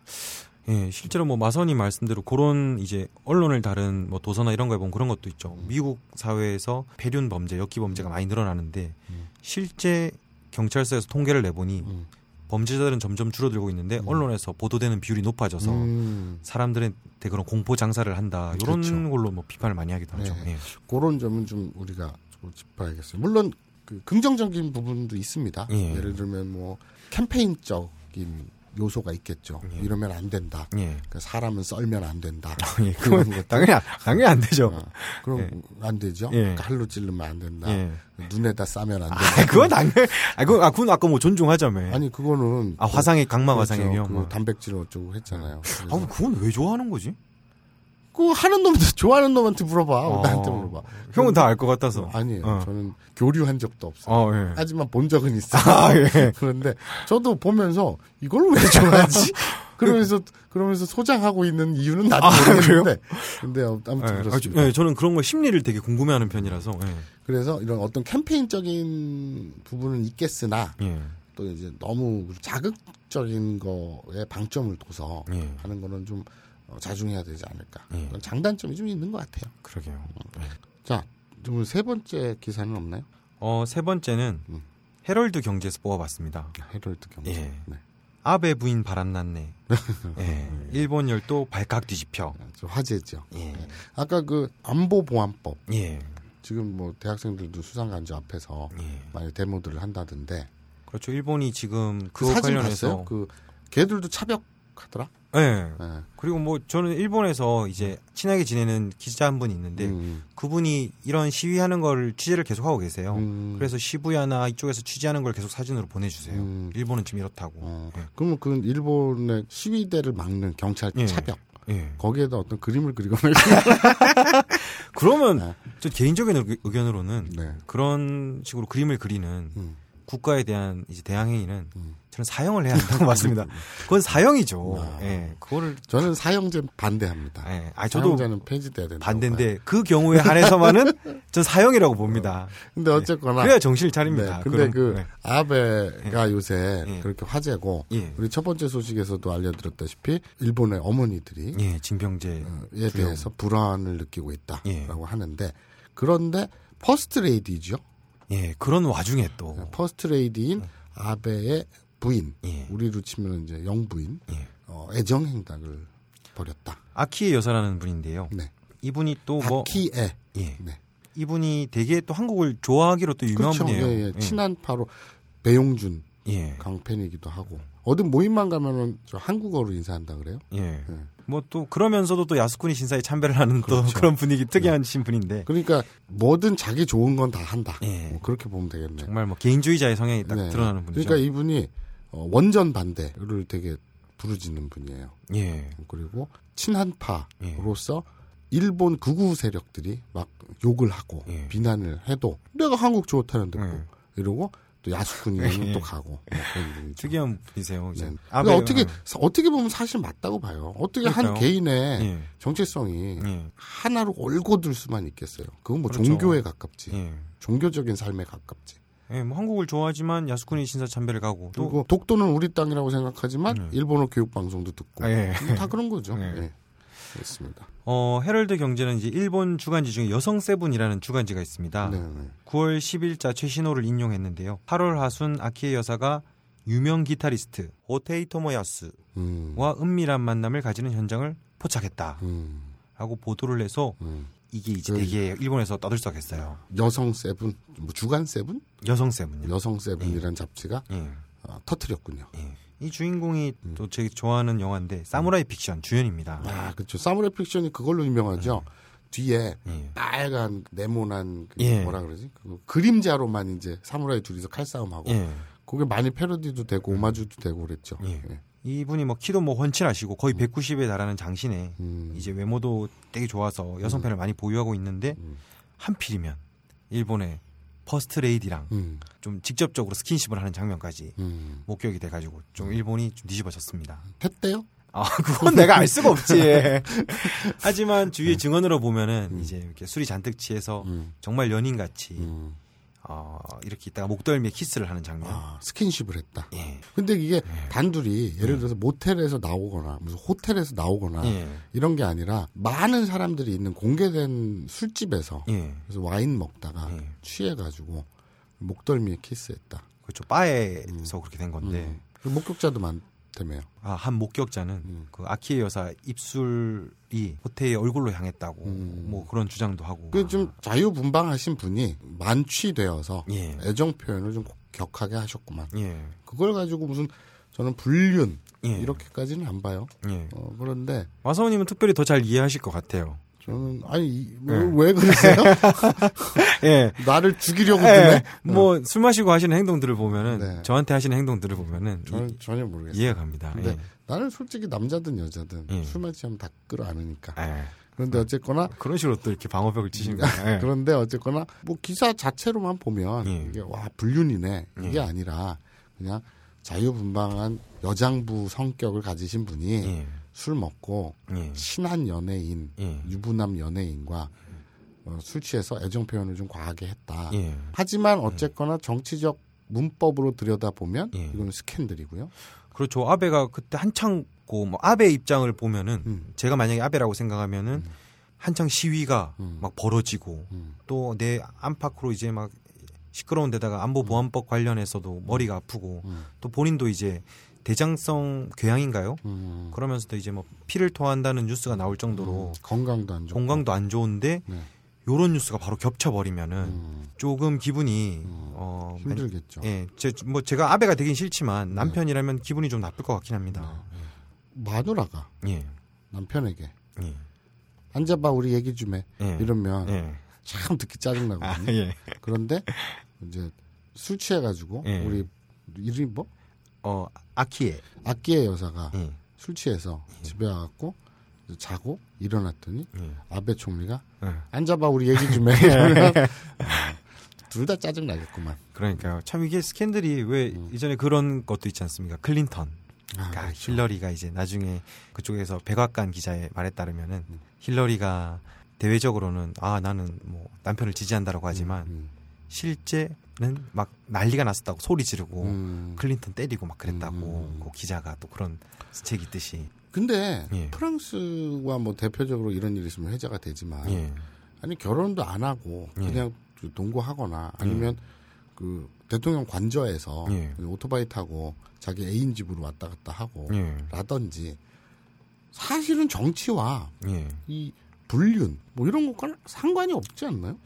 예, 실제로 뭐 마선이 말씀대로 그런 이제 언론을 다룬 뭐 도서나 이런 거에 보면 그런 것도 있죠. 미국 사회에서 폐륜 범죄, 역기 범죄가 많이 늘어나는데 음. 실제 경찰서에서 통계를 내보니 음. 범죄자들은 점점 줄어들고 있는데 언론에서 보도되는 비율이 높아져서 음, 사람들한테 그런 공포 장사를 한다 이런 그렇죠. 걸로 뭐 비판을 많이 하기도 하죠. 네. 예. 그런 점은 좀 우리가 좀 짚어야겠어요. 물론 그 긍정적인 부분도 있습니다. 예. 예를 들면 뭐 캠페인적인 요소가 있겠죠. 예. 이러면 안 된다. 예. 그 사람은 썰면 안 된다. 예, 그런 그건 것들. 당연히 안- 당연히 안 되죠. 어, 그럼 예. 안 되죠. 예. 그러니까 할로 찌르면 안 된다. 예. 눈에다 싸면 안 된다. 아, 그건 당연. 아, 그건 아, 그건 아까 뭐 존중하자며. 아니 그거는 아, 화상의 강마 그렇죠. 화상의 위험. 그 뭐. 단백질 어쩌고 했잖아요. 아, 그건 왜 좋아하는 거지? 그거 하는 놈한테 좋아하는 놈한테 물어봐. 어. 나한테 물어봐. 형은 다 알 것 같아서. 아니에요. 어. 저는 교류한 적도 없어요. 어, 예. 하지만 본 적은 있어요. 아, 예. 그런데 저도 보면서 이걸 왜 좋아하지? 그러면서 그러면서 소장하고 있는 이유는 나도 아, 모르겠는데. 근데 아무튼 예. 아, 그렇습니다. 예, 저는 그런 거 심리를 되게 궁금해하는 편이라서. 예. 그래서 이런 어떤 캠페인적인 부분은 있겠으나 예. 또 이제 너무 자극적인 거에 방점을 둬서 예. 하는 거는 좀 어, 자중해야 되지 않을까. 예. 장단점이 좀 있는 것 같아요. 그러게요. 예. 자, 그럼 세 번째 기사는 없나요? 어, 세 번째는 음. 헤럴드 경제에서 뽑아봤습니다. 헤럴드 경제. 예. 네. 아베 부인 바람났네. 예. 일본 열도 발칵 뒤집혀. 좀 화제죠. 예. 아까 그 안보 보안법 예. 지금 뭐 대학생들도 수상 간주 앞에서 예. 많이 데모들을 한다던데 그렇죠. 일본이 지금 그 사진 관련해서 봤어요? 그 걔들도 차벽하더라. 예. 예. 그리고 뭐 저는 일본에서 이제 친하게 지내는 기자 한 분이 있는데 음, 그분이 이런 시위하는 걸 취재를 계속 하고 계세요. 음. 그래서 시부야나 이쪽에서 취재하는 걸 계속 사진으로 보내주세요. 음. 일본은 좀 이렇다고. 어, 예. 그러면 그 일본의 시위대를 막는 경찰 예. 차벽 예. 거기에다 어떤 그림을 그리거나 그러면 네. 저 개인적인 의- 의견으로는 네. 그런 식으로 그림을 그리는 음. 국가에 대한 이제 대항행위는 음. 저는 사형을 해야 한다고 봤습니다. 그건 사형이죠. 아. 예. 그거를 저는 사형제 반대합니다. 예. 아 저도 사형제는 폐지돼야 된다. 반대인데 그 경우에 한해서만은 전 사형이라고 봅니다. 근데 어쨌거나 그래야 정신을 차립니다. 네, 근데 그럼, 그 네. 아베가 요새 예. 그렇게 화제고 예. 우리 첫 번째 소식에서도 알려드렸다시피 일본의 어머니들이 예, 징병제. 에 대해서 불안을 느끼고 있다라고 예. 하는데 그런데 퍼스트 레이디죠. 예, 그런 와중에 또 퍼스트 레이디인 아베의 부인, 예. 우리로 치면 이제 영부인 예. 어, 애정 행각을 벌였다. 아키에 여사라는 분인데요. 네. 이분이 또 뭐 아키에 예. 네. 이분이 되게 또 한국을 좋아하기로 또 유명한 그렇죠. 분이에요. 예, 예. 친한파로 배용준 예. 광팬이기도 하고 어딘 모임만 가면은 저 한국어로 인사한다 그래요. 예. 예. 뭐또 그러면서도 또 야스쿠니 신사에 참배를 하는 또 그렇죠. 그런 분위기 특이한 신 분인데 그러니까 뭐든 자기 좋은 건 다 한다. 예. 뭐 그렇게 보면 되겠네. 정말 뭐 개인주의자의 성향이 딱 네. 드러나는 분이죠. 그러니까 이분이 어, 원전 반대를 되게 부르짖는 분이에요. 예. 그리고 예. 친한파로서 일본 극우 세력들이 막 욕을 하고 예. 비난을 해도 내가 한국 좋다는데 뭐 예. 이러고 또 야수쿠니는 예. 또 가고 뭐. 특이한 분이세요. 이제 네. 아베- 그러니까 어떻게 어떻게 보면 사실 맞다고 봐요. 어떻게 한 그러니까요. 개인의 예. 정체성이 예. 하나로 올고들 수만 있겠어요. 그건 뭐 그렇죠. 종교에 가깝지. 예. 종교적인 삶에 가깝지. 예, 뭐 한국을 좋아하지만 야스쿠니 신사 참배를 가고 또 그리고 독도는 우리 땅이라고 생각하지만 음. 일본어 교육 방송도 듣고 아, 예. 뭐다 그런 거죠. 예. 예. 그렇습니다. 어, 헤럴드 경제는 이제 일본 주간지 중에 여성 세븐이라는 주간지가 있습니다. 네, 네. 9월 10일자 최신호를 인용했는데요. 8월 하순 아키에 여사가 유명 기타리스트 호테이 토모야스와 음. 은밀한 만남을 가지는 현장을 포착했다라고 음. 보도를 해서 음. 이게 이제 그- 되게 일본에서 떠들썩했어요. 여성 세븐, 뭐 주간 세븐, 여성 세븐요. 여성 세븐이라는 잡지가 예. 어, 터트렸군요. 예. 이 주인공이 음. 또 제가 좋아하는 영화인데 사무라이 픽션 주연입니다. 아, 그렇죠. 사무라이 픽션이 그걸로 유명하죠. 뒤에 예. 빨간 네모난 그 예. 뭐라 그러지? 그 그림자로만 이제 사무라이 둘이서 칼싸움하고 예. 그게 많이 패러디도 되고 오마주도 되고 그랬죠. 예. 예. 이분이 뭐 키도 뭐 훤칠하시고 거의 190에 달하는 장신에 음. 이제 외모도 되게 좋아서 여성 팬을 많이 보유하고 있는데 음. 하필이면 일본의 퍼스트 레이디랑 음. 좀 직접적으로 스킨십을 하는 장면까지 음. 목격이 돼가지고 좀 일본이 좀 뒤집어졌습니다. 했대요? 아 그건 내가 알 수가 없지. 하지만 주위의 증언으로 보면은 이제 이렇게 술이 잔뜩 취해서 음. 정말 연인같이 음. 어, 이렇게 있다가 목덜미에 키스를 하는 장면. 아, 스킨십을 했다. 예. 근데 이게 단둘이 예를 들어서 모텔에서 나오거나 무슨 호텔에서 나오거나 예. 이런 게 아니라 많은 사람들이 있는 공개된 술집에서 예. 그래서 와인 먹다가 예. 취해가지고 목덜미에 키스했다. 그렇죠. 바에서 그렇게 된 건데 음. 그 목격자도 많 다며요. 아, 한 목격자는 음. 그 아키에 여사 입술이 호태의 얼굴로 향했다고 음. 뭐 그런 주장도 하고. 그좀 자유분방하신 분이 만취되어서 예. 애정 표현을 좀 격하게 하셨구만. 예. 그걸 가지고 무슨 저는 불륜 예. 이렇게까지는 안 봐요. 예. 어, 그런데 마사오님은 특별히 더 잘 이해하실 것 같아요. 저는 아니 이- 뭐, 예. 왜 그러세요? 예. 나를 죽이려고 예. 드네. 뭐술 마시고 하시는 행동들을 보면은 네. 저한테 하시는 행동들을 보면은 저는 이, 전혀 모르겠어요. 이해가 갑니다. 근데 예. 나는 솔직히 남자든 여자든 예. 술 마시면 다 끌어안으니까. 예. 그런데 어쨌거나 그런 식으로 또 이렇게 방어벽을 치시는 거예요. 예. 그런데 어쨌거나 뭐 기사 자체로만 보면 예. 이게 와 불륜이네 이게 예. 아니라 그냥 자유분방한 여장부 성격을 가지신 분이 예. 술 먹고 예. 친한 연예인 예. 유부남 연예인과 어, 술 취해서 애정 표현을 좀 과하게 했다. 예. 하지만 어쨌거나 정치적 문법으로 들여다 보면 예. 이거는 스캔들이고요. 그렇죠. 아베가 그때 한창 고뭐 아베 입장을 보면은 음. 제가 만약에 아베라고 생각하면은 한창 시위가 음. 막 벌어지고 음. 또내 안팎으로 이제 막 시끄러운 데다가 안보 보안법 관련해서도 머리가 아프고 음. 또 본인도 이제 대장성 궤양인가요? 음. 그러면서도 이제 뭐 피를 토한다는 뉴스가 나올 정도로 건강도 안 좋고. 건강도 안 좋은데 네. 요런 뉴스가 바로 겹쳐 버리면은 음. 조금 기분이 어 힘들겠죠. 예, 제, 뭐 제가 아베가 되긴 싫지만 남편이라면 기분이 좀 나쁠 것 같긴 합니다. 마누라가 예, 남편에게 예, 앉아봐 우리 얘기 좀 해. 예. 이러면 예. 참 듣기 짜증나거든요. 아, 예. 그런데 이제 술 취해가지고 예. 우리 이름이 뭐 어, 아키에. 악기의 여사가 예, 술 취해서 집에 와갖고 자고 일어났더니 예. 아베 총리가 예. 앉아봐 우리 얘기 좀 해. 둘 다 짜증 나겠구만. 그러니까요. 참 이게 스캔들이 왜 이전에 그런 것도 있지 않습니까? 클린턴. 음. 아, 그러니까 그렇죠. 힐러리가 이제 나중에 그쪽에서 백악관 기자의 말에 따르면은 음. 힐러리가 대외적으로는 아 나는 뭐 남편을 지지한다라고 하지만 음. 실제는 막 난리가 났었다고 소리 지르고 음. 클린턴 때리고 막 그랬다고 음. 그 기자가 또 그런 책이 있듯이 근데 예. 프랑스와 뭐 대표적으로 이런 일이 있으면 회자가 되지만 예. 아니 결혼도 안 하고 예. 그냥 동거하거나 아니면 그 대통령 관저에서 예. 오토바이 타고 자기 애인 집으로 왔다 갔다 하고 예. 라든지 사실은 정치와 예. 이 불륜 뭐 이런 것과는 상관이 없지 않나요?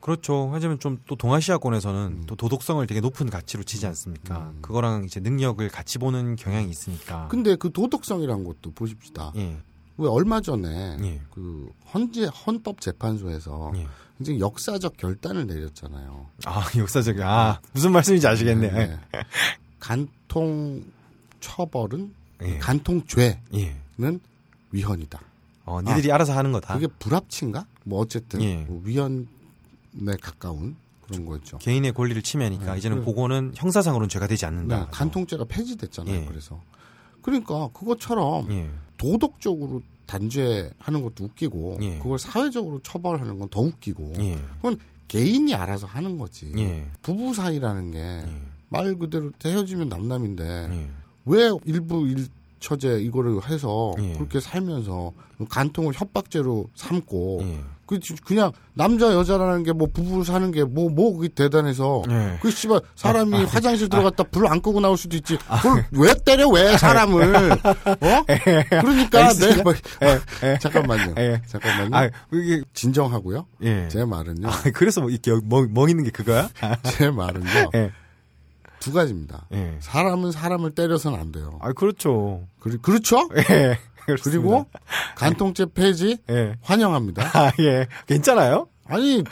그렇죠. 하지만 좀 또 동아시아권에서는 음. 또 도덕성을 되게 높은 가치로 치지 않습니까? 그거랑 이제 능력을 같이 보는 경향이 있으니까. 근데 그 도덕성이라는 것도 보십시다. 예. 왜 얼마 전에 예. 그 헌재 헌법 재판소에서 예. 굉장히 역사적 결단을 내렸잖아요. 아, 역사적이 아, 무슨 말씀인지 아시겠네. 네. 간통 처벌은 예. 간통죄는 예. 위헌이다. 어, 니들이 알아서 하는 거다. 그게 불합치인가? 뭐 어쨌든 예. 뭐 위헌에 가까운 그런 거였죠. 개인의 권리를 침해하니까 네, 이제는 그래. 그거는 형사상으로는 죄가 되지 네, 않는다. 간통죄가 폐지됐잖아요. 예. 그래서 그러니까 그것처럼 예. 도덕적으로 단죄하는 것도 웃기고 예. 그걸 사회적으로 처벌하는 건 더 웃기고 예. 그건 개인이 알아서 하는 거지. 예. 부부 사이라는 게말 예. 그대로 헤어지면 남남인데 예. 왜 일부 일 처제 이거를 해서 예. 그렇게 살면서 간통을 협박죄로 삼고 예. 그 그냥 남자 여자라는 게 뭐 부부 사는 게뭐뭐 그게 대단해서 예. 그 씨발 사람이 아, 화장실 들어갔다 불 안 끄고 나올 수도 있지. 그걸 왜 때려 왜 사람을? 어? 그러니까 내 뭐, 잠깐만요. 예. 잠깐만요. 아, 이게 진정하고요. 예. 제 말은요. 아, 그래서 뭐 이렇게 멍, 멍 있는 게 그거야? 제 말은요. 예. 두 가지입니다. 예. 사람은 사람을 때려서는 안 돼요. 아, 그렇죠. 그, 그렇죠? 예. 그렇습니다. 그리고 간통죄 폐지 예. 환영합니다. 아, 예. 괜찮아요? 아니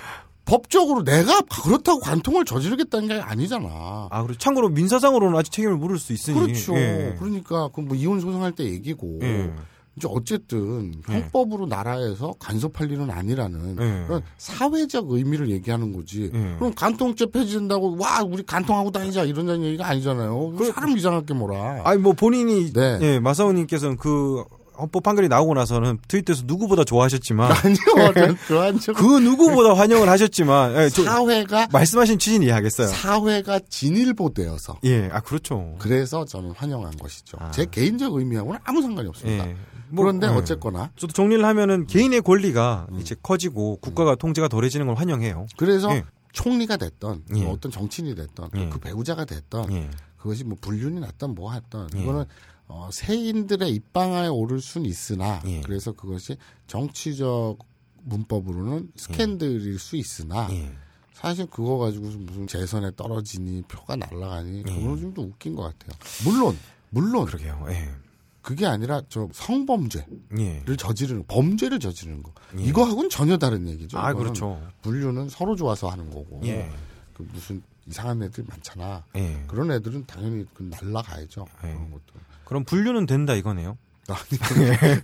법적으로 내가 그렇다고 간통을 저지르겠다는 게 아니잖아. 아, 그리고 참고로 민사상으로는 아직 책임을 물을 수 있으니. 그렇죠. 예. 그러니까 그 뭐 이혼 소송할 때 얘기고 예. 이제 어쨌든 예. 형법으로 나라에서 간섭할 일은 아니라는 예. 그런 사회적 의미를 얘기하는 거지. 예. 그럼 간통죄 폐지된다고 와 우리 간통하고 다니자 이런 얘기가 아니잖아요. 그- 사람 이상하게 뭐라. 아니, 뭐 본인이, 네. 예, 마사오님께서는 그 헌법 판결이 나오고 나서는 트위터에서 누구보다 좋아하셨지만, 아니요, 전 그한 적 그 누구보다 환영을 하셨지만, 예, 저, 사회가 말씀하신 취지는 이해하겠어요. 사회가 진일보되어서 예, 아, 그렇죠. 그래서 저는 환영한 것이죠. 아. 제 개인적 의미하고는 아무 상관이 없습니다. 예. 뭐, 그런데 예. 어쨌거나 저도 정리를 하면은 개인의 권리가 음. 이제 커지고 국가가 통제가 덜해지는 걸 환영해요. 그래서 예. 총리가 됐던 예. 뭐 어떤 정치인이 됐던 예. 그 배우자가 됐던 예. 그것이 뭐 불륜이 났던 뭐 했던 예. 이거는 어, 세인들의 입방아에 오를 수는 있으나 예. 그래서 그것이 정치적 문법으로는 스캔들일 수 있으나 예. 사실 그거 가지고 무슨 재선에 떨어지니 표가 날아가니 예. 그거는 좀 더 웃긴 것 같아요. 물론 물론 그러게요. 예. 그게 아니라 저 성범죄를 예. 저지르는 범죄를 저지르는 거 예. 이거하고는 전혀 다른 얘기죠. 아, 그렇죠. 불륜은 서로 좋아서 하는 거고 예. 그 무슨 이상한 애들 많잖아. 예. 그런 애들은 당연히 그 날라가야죠. 예. 그런 것도. 그럼 분류는 된다 이거네요. 아니,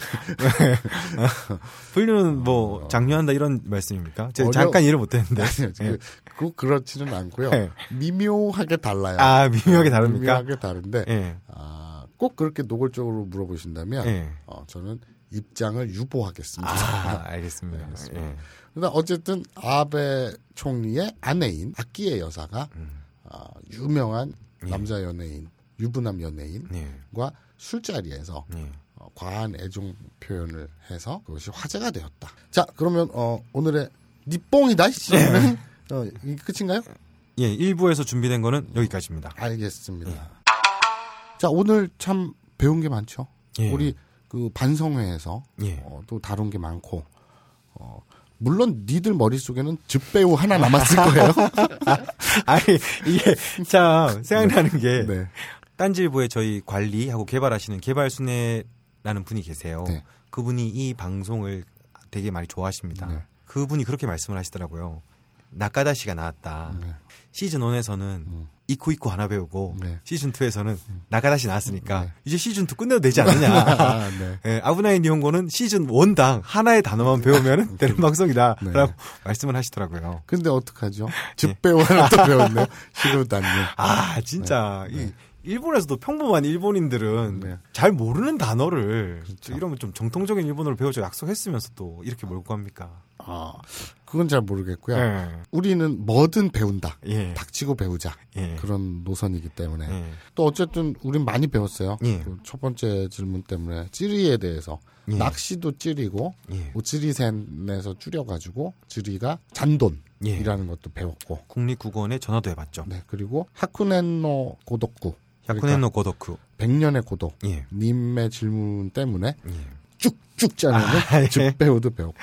분류는 뭐 장려한다 이런 말씀입니까? 제가 어려- 잠깐 이해를 못했는데. 그, 그 그렇지는 않고요. 예. 미묘하게 달라요. 아 미묘하게 다릅니까? 미묘하게 다른데 예. 아, 꼭 그렇게 노골적으로 물어보신다면 예. 어, 저는 입장을 유보하겠습니다. 아 알겠습니다. 알겠습니다. 예. 그러나 어쨌든 아베 총리의 아내인 아키의 여사가 아, 유명한 예. 남자 연예인 유부남 연예인과 예. 술자리에서 예. 어, 과한 애정 표현을 해서 그것이 화제가 되었다. 자, 그러면 어, 오늘의 니뽕이다 시는 어, 이 끝인가요? 예. 1부에서 준비된 거는 여기까지입니다. 알겠습니다. 자, 오늘 참 배운 게 많죠. 예. 우리 그 반성회에서 예. 어, 또 다룬 게 많고 어, 물론 니들 머릿속에는 즙배우 하나 남았을 거예요. 아니 이게 참 생각나는 게 네. 딴지일보에 저희 관리하고 개발하시는 개발순애라는 분이 계세요. 네. 그분이 이 방송을 되게 많이 좋아하십니다. 네. 그분이 그렇게 말씀을 하시더라고요. 나카다시가 나왔다. 네. 시즌 1에서는 이쿠이쿠 하나 배우고 네. 시즌 2에서는 나카다시 나왔으니까 네. 이제 시즌 2 끝내도 되지 않느냐. 아, 네. 예, 아브나이 니온고는 시즌 1당 하나의 단어만 배우면 되는 방송이다라고 네. 말씀을 하시더라고요. 근데 어떡하죠? 즙배우 하나 또 배웠네요. 시루다님. 아, 진짜. 이 일본에서도 평범한 일본인들은 네. 잘 모르는 단어를 그렇죠. 이러면 좀 정통적인 일본어를 배우자 약속했으면서 또 이렇게 몰고 갑니까? 아, 그건 잘 모르겠고요. 예. 우리는 뭐든 배운다. 예. 닥치고 배우자. 예. 그런 노선이기 때문에. 예. 또 어쨌든 우린 많이 배웠어요. 예. 그첫 번째 질문 때문에 찌리에 대해서 예. 낚시도 찌리고 예. 뭐 찌리센에서 줄여가지고 찌리가 잔돈이라는 예. 것도 배웠고 국립국어원에 전화도 해봤죠. 네 그리고 하쿠넨노 고독구 야쿠넨노 고도쿠. 백년의 고독 예. 님의 질문 때문에 예. 쭉쭉 짜내는 아, 예. 즙배우도 배웠고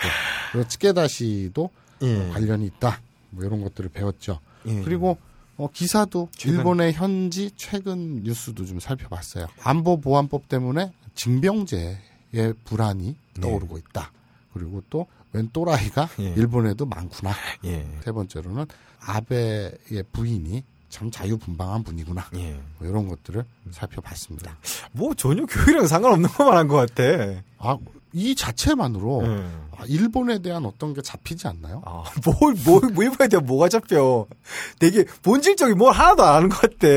그리고 츠케다시도 예. 관련이 있다 뭐 이런 것들을 배웠죠. 예. 그리고 어, 기사도 최근- 일본의 현지 최근 뉴스도 좀 살펴봤어요. 안보 보안법 때문에 징병제의 불안이 네. 떠오르고 있다. 그리고 또 웬 또라이가 예. 일본에도 많구나. 예. 세 번째로는 아베의 부인이 참 자유분방한 분이구나. 예. 뭐 이런 것들을 살펴봤습니다. 뭐 전혀 교육이랑 상관없는 것만 한 것 같아. 아, 이 자체만으로 예. 아, 일본에 대한 어떤 게 잡히지 않나요? 아, 뭘, 뭘, 뭐 일본에 대한 뭐가 잡혀. 되게 본질적인 뭘 하나도 안 하는 것 같아.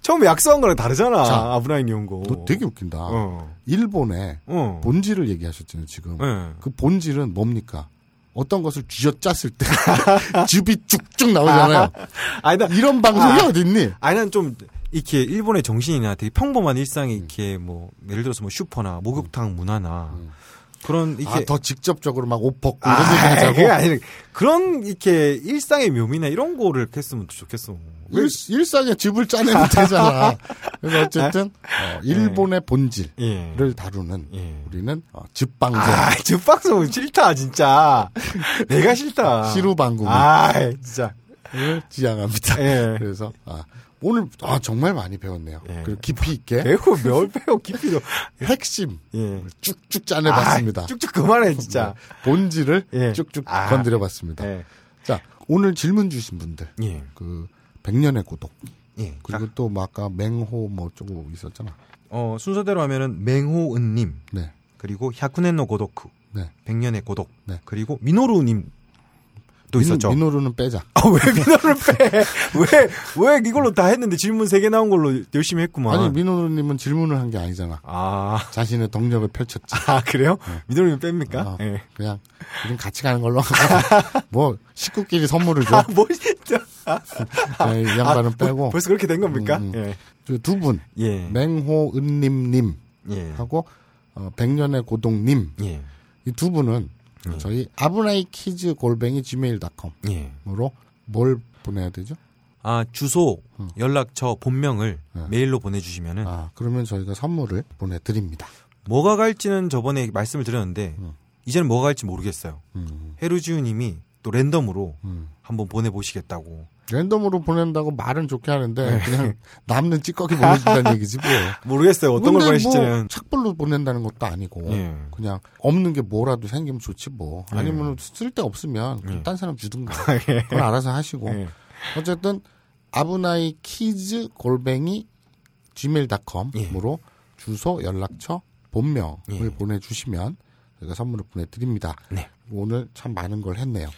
처음에 약속한 거랑 다르잖아. 자, 아브라인 이온고. 너 되게 웃긴다. 어. 일본의 어. 본질을 얘기하셨잖아요, 지금. 예. 그 본질은 뭡니까? 어떤 것을 쥐어짰을 때 즙이 쭉쭉 나오잖아요. 아니, 나, 이런 방송이 아. 어딨니? 아니, 난 좀, 이렇게 일본의 정신이나 되게 평범한 일상에 이렇게 뭐, 예를 들어서 뭐 슈퍼나 목욕탕 문화나 그런, 이렇게. 아, 더 직접적으로 막 옷 벗고 아, 이런 얘기 하자고. 아니 그런 이렇게 일상의 묘미나 이런 거를 했으면 좋겠어. 일, 일상에 즙을 짜내면 되잖아. 그래서 어쨌든 어, 일본의 본질을 예. 다루는 예. 우리는 어, 즙방송, 아, 즙방송 싫다, 진짜. 내가 싫다. 시루방송을 아, 진짜. 지향합니다. 예. 그래서 아, 오늘 아 정말 많이 배웠네요. 예. 그리고 깊이 있게 배우 뭘 배우 깊이도 핵심 예. 쭉쭉 짜내봤습니다. 아, 쭉쭉 그만해 진짜. 본질을 예. 쭉쭉 아. 건드려봤습니다. 예. 자 오늘 질문 주신 분들 예. 그 백년의 고독 예. 그리고 또 뭐 아까 맹호 뭐 어쩌고 있었잖아. 어, 순서대로 하면은 맹호은님 네, 그리고 야쿠넨노 고도쿠 네. 백년의 고독 네. 그리고 미노루님 또 있었죠. 민호, 르는 빼자. 아, 왜 미노를 빼? 왜, 왜 이걸로 다 했는데 질문 세 개 나온 걸로 열심히 했구만. 아니 민호르님은 질문을 한 게 아니잖아. 아, 자신의 덕력을 펼쳤지. 아, 그래요? 미노루님 뺍니까? 어, 예. 그냥 우린 같이 가는 걸로 뭐 식구끼리 선물을 줘. 아, 뭐, 진짜. 네, 이 양반은 아, 빼고 벌써 그렇게 된 겁니까? 음, 음. 예. 두 분 예. 맹호은님님 예. 하고 어, 백년의 고독님 예. 이 두 분은 음. 저희 아부나이 키즈 골뱅이 gmail.com으로 예. 뭘 보내야 되죠? 아, 주소, 연락처, 본명을 네. 메일로 보내주시면은 아 그러면 저희가 선물을 보내드립니다. 뭐가 갈지는 저번에 말씀을 드렸는데 음. 이제는 뭐가 갈지 모르겠어요. 음, 헤르지우님이 또 랜덤으로 음. 한번 보내보시겠다고. 랜덤으로 보낸다고 말은 좋게 하는데 그냥 남는 찌꺼기 보내준다는 얘기지 뭐. 모르겠어요. 네. 어떤 걸 근데 보내실지는. 뭐 착불로 보낸다는 것도 아니고 예. 그냥 없는 게 뭐라도 생기면 좋지 뭐. 예. 아니면 쓸데 없으면 예. 딴 사람 주든가. 그건 알아서 하시고. 예. 어쨌든 아브나이 키즈 골뱅이 gmail.com으로 주소, 연락처, 본명을 예. 보내주시면 저희가 선물을 보내드립니다. 네. 오늘 참 많은 걸 했네요.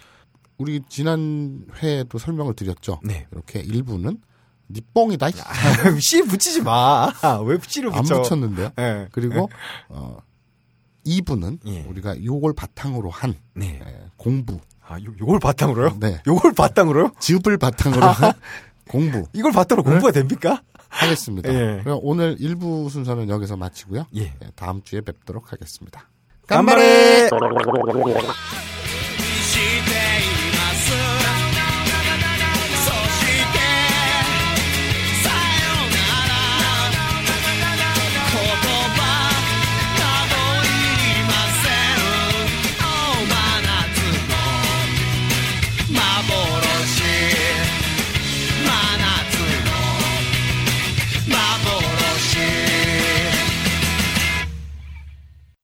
우리 지난 회에도 설명을 드렸죠. 네. 이렇게 일부는 니뽕이다. 씨 붙이지 마. 왜 씨를 안 붙여? 붙였는데요. 예. 그리고 어 2부는 예. 우리가 요걸 바탕으로 한 네. 예, 공부, 아, 요, 요걸 바탕으로요? 네. 요걸 바탕으로요? 즙을 바탕으로 한 공부 이걸 바탕으로 공부가 됩니까? 하겠습니다. 예. 그럼 오늘 1부 순서는 여기서 마치고요. 예. 예, 다음 주에 뵙도록 하겠습니다. 간발에 して